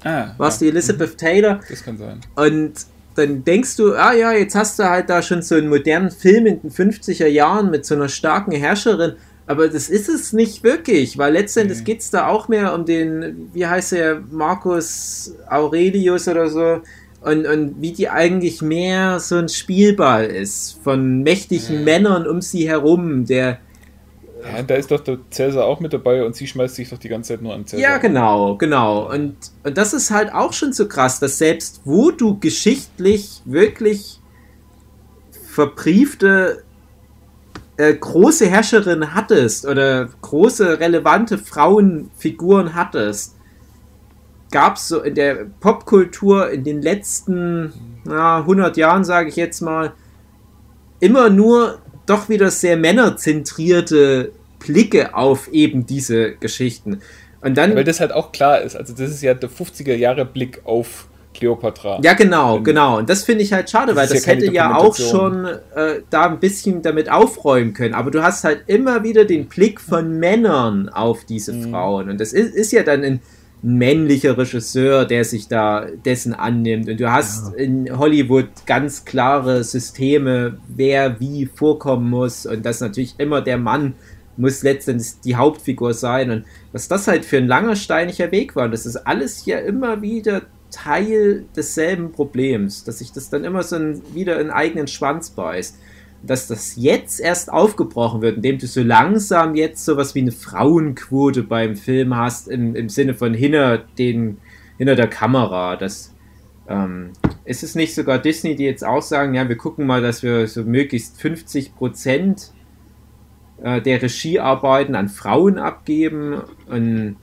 ah, Was ja, die Elizabeth Taylor? Das kann sein. Und dann denkst du, ah ja, jetzt hast du halt da schon so einen modernen Film in den 50er Jahren mit so einer starken Herrscherin. Aber das ist es nicht wirklich, weil letztendlich Nee. geht es da auch mehr um den, wie heißt er, Marcus Aurelius oder so. Und, und wie die eigentlich mehr so ein Spielball ist von mächtigen Mhm. Männern um sie herum, der Ja, da ist doch der Cäsar auch mit dabei und sie schmeißt sich doch die ganze Zeit nur an Cäsar. Ja, genau, genau. Und, und das ist halt auch schon so krass, dass selbst wo du geschichtlich wirklich verbriefte äh, große Herrscherinnen hattest oder große relevante Frauenfiguren hattest, gab es so in der Popkultur in den letzten na, 100 Jahren, sage ich jetzt mal, immer nur doch wieder sehr männerzentrierte Blicke auf eben diese Geschichten. Und dann, Weil das halt auch klar ist. Also, das ist ja der 50er Jahre Blick auf Cleopatra. Ja, genau, genau. Und das finde ich halt schade, Das weil das ja hätte ja auch schon äh, da ein bisschen damit aufräumen können. Aber du hast halt immer wieder den Blick von Männern auf diese Mhm. Frauen. Und das ist, ist ja dann ein männlicher Regisseur, der sich da dessen annimmt. Und du hast in Hollywood ganz klare Systeme, wer wie vorkommen muss. Und das natürlich immer der Mann muss letztendlich die Hauptfigur sein. Und was das halt für ein langer steiniger Weg war. Und das ist alles ja immer wieder Teil desselben Problems, dass sich das dann immer so ein, wieder in eigenen Schwanz beißt. Dass das jetzt erst aufgebrochen wird, indem du so langsam jetzt sowas wie eine Frauenquote beim Film hast, im, im Sinne von hinter, den, hinter der Kamera. Das, ähm, ist es nicht sogar Disney, die jetzt auch sagen, ja, wir gucken mal, dass wir so möglichst 50 Prozent äh, der Regiearbeiten an Frauen abgeben und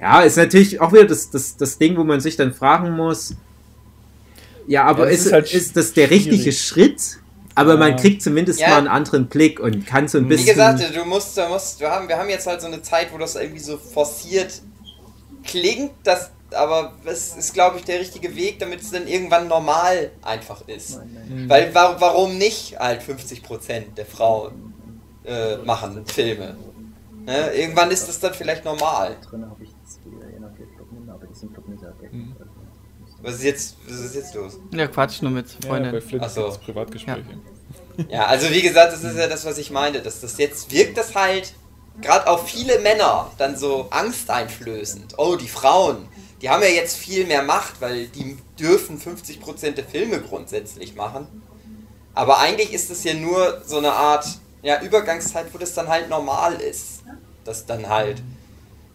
ja, ist natürlich auch wieder das, das, das Ding, wo man sich dann fragen muss, ja, aber Ja, das ist, ist halt ist das der richtige schwierig. Schritt? Aber man Ja. kriegt zumindest Ja. mal einen anderen Blick und kann so ein Wie bisschen. gesagt, du musst, du musst, wir haben, wir haben jetzt halt so eine Zeit, wo das irgendwie so forciert klingt, das, aber es ist, glaube ich, der richtige Weg, damit es dann irgendwann normal einfach ist. Weil, wa warum nicht halt 50% der Frauen äh, machen Filme? Ne? Irgendwann ist das dann vielleicht normal. Drin habe ich zwei Energieflocken, aber die sind doch nicht ergänzt. Mhm. Was ist jetzt, was ist jetzt los? Ja, Quatsch nur mit Ja, bei Flint Ach so. gibt's Privatgespräche. Ja, also wie gesagt, das ist ja das, was ich meinte. Dass das jetzt wirkt das halt gerade auf viele Männer dann so angsteinflößend. Oh, die Frauen, die haben ja jetzt viel mehr Macht, weil die dürfen 50% der Filme grundsätzlich machen. Aber eigentlich ist es ja nur so eine Art ja, Übergangszeit, wo das dann halt normal ist. Dass dann halt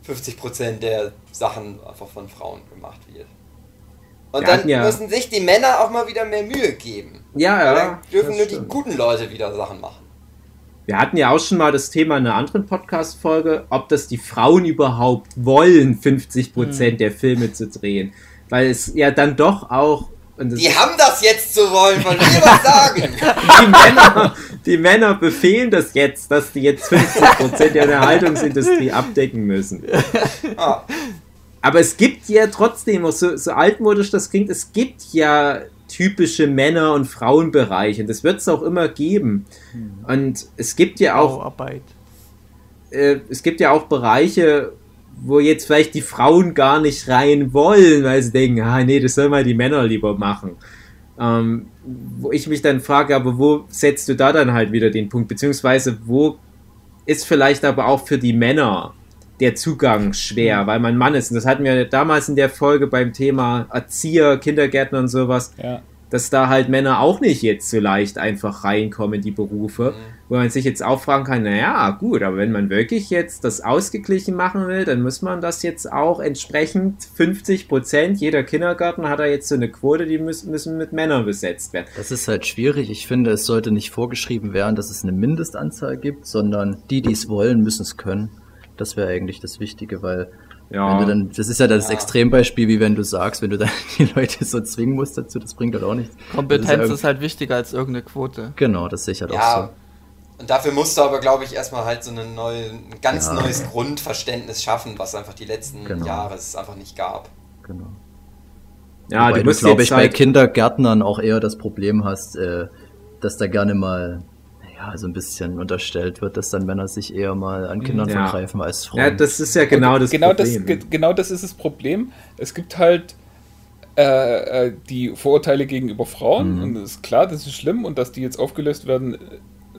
50% der Sachen einfach von Frauen gemacht wird. Und Wir dann ja- müssen sich die Männer auch mal wieder mehr Mühe geben. ja, ja. dann dürfen nur die stimmt. guten Leute wieder Sachen machen. Wir hatten ja auch schon mal das Thema in einer anderen Podcast-Folge, ob das die Frauen überhaupt wollen, 50% Hm. der Filme zu drehen. Weil es ja dann doch auch. Die haben das jetzt so wollen, wollen wir was sagen. die, Männer, die Männer befehlen das jetzt, dass die jetzt 50% der Unterhaltungsindustrie abdecken müssen. Ah, Aber es gibt ja trotzdem, auch so, so altmodisch das klingt, es gibt ja typische Männer- und Frauenbereiche. Und das wird es auch immer geben. Und es gibt ja auch äh, es gibt ja auch Bereiche, wo jetzt vielleicht die Frauen gar nicht rein wollen, weil sie denken, ah nee, das sollen mal die Männer lieber machen. Ähm, wo ich mich dann frage, aber wo setzt du da dann halt wieder den Punkt? Beziehungsweise wo ist vielleicht aber auch für die Männer der Zugang schwer, weil man Mann ist. Und das hatten wir damals in der Folge beim Thema Erzieher, Kindergärtner und sowas Ja. dass da halt Männer auch nicht jetzt so leicht einfach reinkommen in die Berufe, wo man sich jetzt auch fragen kann, naja, gut, aber wenn man wirklich jetzt das ausgeglichen machen will, dann muss man das jetzt auch entsprechend 50 Prozent, jeder Kindergarten hat da jetzt so eine Quote, die müssen, müssen mit Männern besetzt werden. Das ist halt schwierig. Ich finde, es sollte nicht vorgeschrieben werden, dass es eine Mindestanzahl gibt, sondern die, die es wollen, müssen es können. Das wäre eigentlich das Wichtige, weil Ja. wenn du dann, das ist ja das Ja. Extrembeispiel, wie wenn du sagst, wenn du dann die Leute so zwingen musst dazu, das bringt halt auch nichts. Kompetenz ist ist, halt wichtiger als irgendeine Quote. Genau, das sehe ich halt auch ja. Und dafür musst du aber, glaube ich, erstmal halt so eine neue, ein ganz Ja. neues Grundverständnis schaffen, was einfach die letzten Genau. Jahre es einfach nicht gab. so. Genau. Ja, Wobei du musst glaube jetzt ich, bei halt, Kindergärtnern auch eher das Problem hast, äh, dass da gerne mal ja, so ein bisschen unterstellt wird, dass dann Männer sich eher mal an Kindern Ja. vergreifen als Frauen. ja, das ist ja genau das genau Problem. Das, ge genau das ist das Problem. Es gibt halt äh, äh, die Vorurteile gegenüber Frauen Mhm. und es ist klar, das ist schlimm und dass die jetzt aufgelöst werden,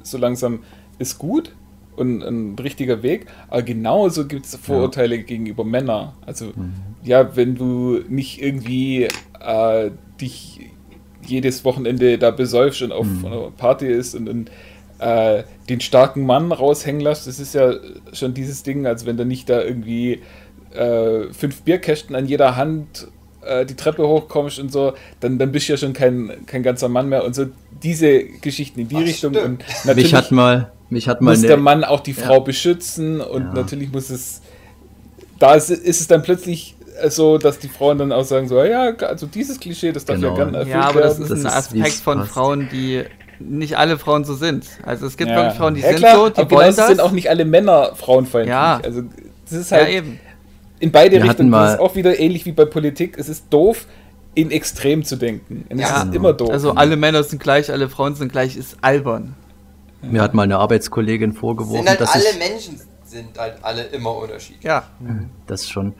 so langsam ist gut und ein richtiger Weg. Aber genauso gibt es Vorurteile gegenüber Männern. Also Mhm. ja, wenn du nicht irgendwie äh, dich jedes Wochenende da besäufst und auf Mhm. einer Party ist und, und äh, den starken Mann raushängen lässt, das ist ja schon dieses Ding, als wenn du nicht da irgendwie äh, fünf Bierkästen an jeder Hand äh, die Treppe hochkommst und so, dann, dann bist du ja schon kein, kein ganzer Mann mehr und so diese Geschichten in die Ach, Richtung. stimmt. Und Mich natürlich hat mal, mich hat mal muss eine- der Mann auch die Frau Ja. beschützen und Ja. natürlich muss es. Da ist, ist es dann plötzlich so, dass die Frauen dann auch sagen: so, ja, also dieses Klischee, das darf Genau. ja gerne erfüllt Ja, aber das ist Das ein Aspekt von passt. Frauen, die nicht alle Frauen so sind. Also es gibt Ja. wirklich Frauen, die ja, sind klar, so, die aber wollen das. sind auch nicht alle Männer frauenfeindlich. Ja. Also das ist ja, halt eben. in beide Wir Richtungen. Das ist auch wieder ähnlich wie bei Politik. Es ist doof, in Extrem zu denken. Und Ja. es ist immer doof. Also alle Männer sind gleich, alle Frauen sind gleich, ist albern. Mir hat mal eine Arbeitskollegin vorgeworfen, Sind halt dass alle ich, Menschen sind halt alle immer unterschiedlich. Ja. das schon,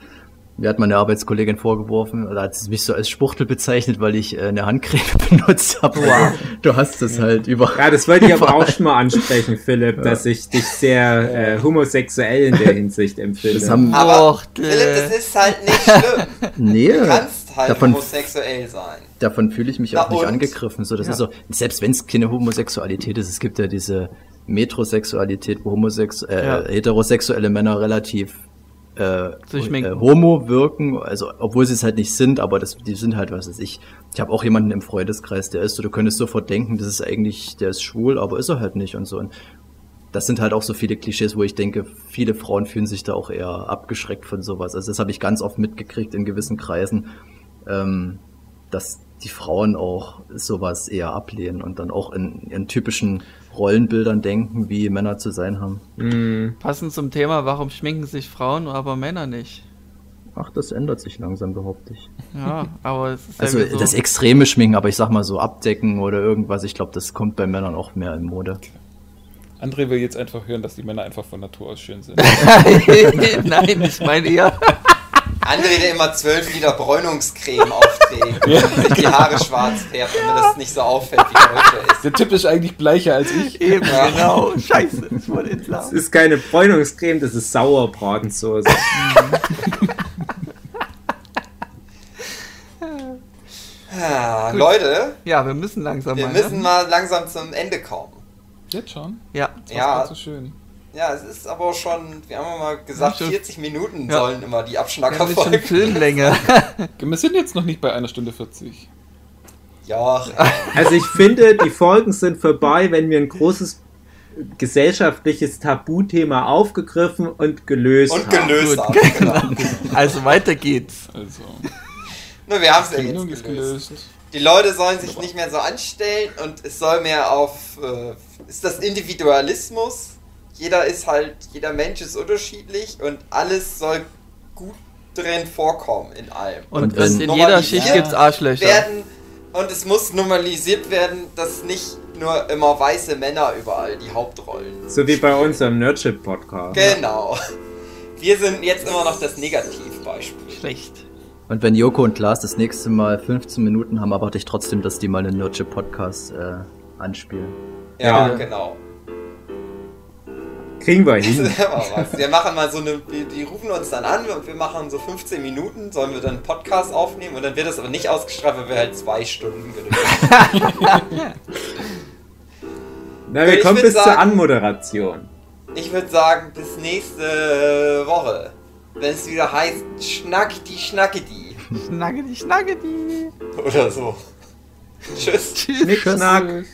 mir hat mal eine Arbeitskollegin vorgeworfen, oder hat sie mich so als Spuchtel bezeichnet, weil ich äh, eine Handcreme benutzt habe. Wow. Du hast das halt über. Ja, das wollte ich aber auch schon mal ansprechen, Philipp, dass ich dich sehr äh, homosexuell in der Hinsicht empfinde. Das haben, Aber Och, Philipp, das ist halt nicht schlimm. nee, Du kannst halt davon, homosexuell sein. davon fühle ich mich Na auch nicht und? angegriffen. So, das Ja. ist so, selbst wenn es keine Homosexualität ist, es gibt ja diese Metrosexualität, wo Homosex äh, Ja. heterosexuelle Männer relativ äh, äh, homo wirken, also obwohl sie es halt nicht sind, aber das, die sind halt, was weiß ich. Ich habe auch jemanden im Freundeskreis, der ist so, du könntest sofort denken, das ist eigentlich, der ist schwul, aber ist er halt nicht und so. Und das sind halt auch so viele Klischees, wo ich denke, viele Frauen fühlen sich da auch eher abgeschreckt von sowas. Also das habe ich ganz oft mitgekriegt in gewissen Kreisen, ähm, dass die Frauen auch sowas eher ablehnen und dann auch in ihren typischen Rollenbildern denken, wie Männer zu sein haben. Mm, Passend zum Thema, warum schminken sich Frauen, aber Männer nicht? Ach, das ändert sich langsam, behaupte ich. Ja, aber es ist Also ja so. das extreme Schminken, aber ich sag mal so abdecken oder irgendwas, ich glaube, das kommt bei Männern auch mehr in Mode. André will jetzt einfach hören, dass die Männer einfach von Natur aus schön sind. Nein, ich meine eher. André, der immer 12 Liter Bräunungscreme aufträgt und sich die Haare schwarz färbt, damit das nicht so auffällt, wie heute ist. Der Typ ist eigentlich bleicher als ich. Eben, Ja. genau. Scheiße, ich wollte das entlarven. ist keine Bräunungscreme, das ist Sauerbratensoße. Ah, Gut. Leute, Ja, wir müssen langsam wir mal. müssen ne? mal langsam zum Ende kommen. Jetzt schon? Ja, Das Ja. war so schön. Ja, es ist aber schon, wir haben mal gesagt, Ja, schon. 40 Minuten Ja. sollen immer die jetzt schon Abschnackerfolgen. Filmlänge. Wir sind jetzt noch nicht bei einer Stunde 40. Ja, Also ich finde, die Folgen sind vorbei, wenn wir ein großes gesellschaftliches Tabuthema aufgegriffen und gelöst und haben. gelöst Gut. haben. Genau. Also weiter geht's. Also, Nur wir haben es ja jetzt ist gelöst. gelöst. Die Leute sollen sich nicht mehr so anstellen und es soll mehr auf. Äh, ist das Individualismus? Jeder ist halt, jeder Mensch ist unterschiedlich und alles soll gut drin vorkommen in allem. Und, Und in jeder Schicht gibt's Arschlöcher. Werden, und es muss normalisiert werden, dass nicht nur immer weiße Männer überall die Hauptrollen. So wie bei unserem Nerdship-Podcast. Genau. Wir sind jetzt immer noch das Negativbeispiel. Schlecht. Und wenn Joko und Lars das nächste Mal 15 Minuten haben, erwarte ich trotzdem, dass die mal einen Nerdship-Podcast äh, anspielen. Ja, Ja. genau. Kriegen wir Das hin. Wir machen mal so eine, die, die rufen uns dann an und wir machen so 15 Minuten, sollen wir dann einen Podcast aufnehmen und dann wird das aber nicht ausgestrahlt, weil wir halt zwei Stunden benötigen. Na, wir Ich kommen bis zur sagen- Anmoderation. Ich würde sagen, bis nächste Woche. Wenn es wieder heißt, schnackidi schnackidi. Schnaggedi, schnaggedi. Oder so. Tschüss. Tschüss. Schnick, schnack. Tschüss.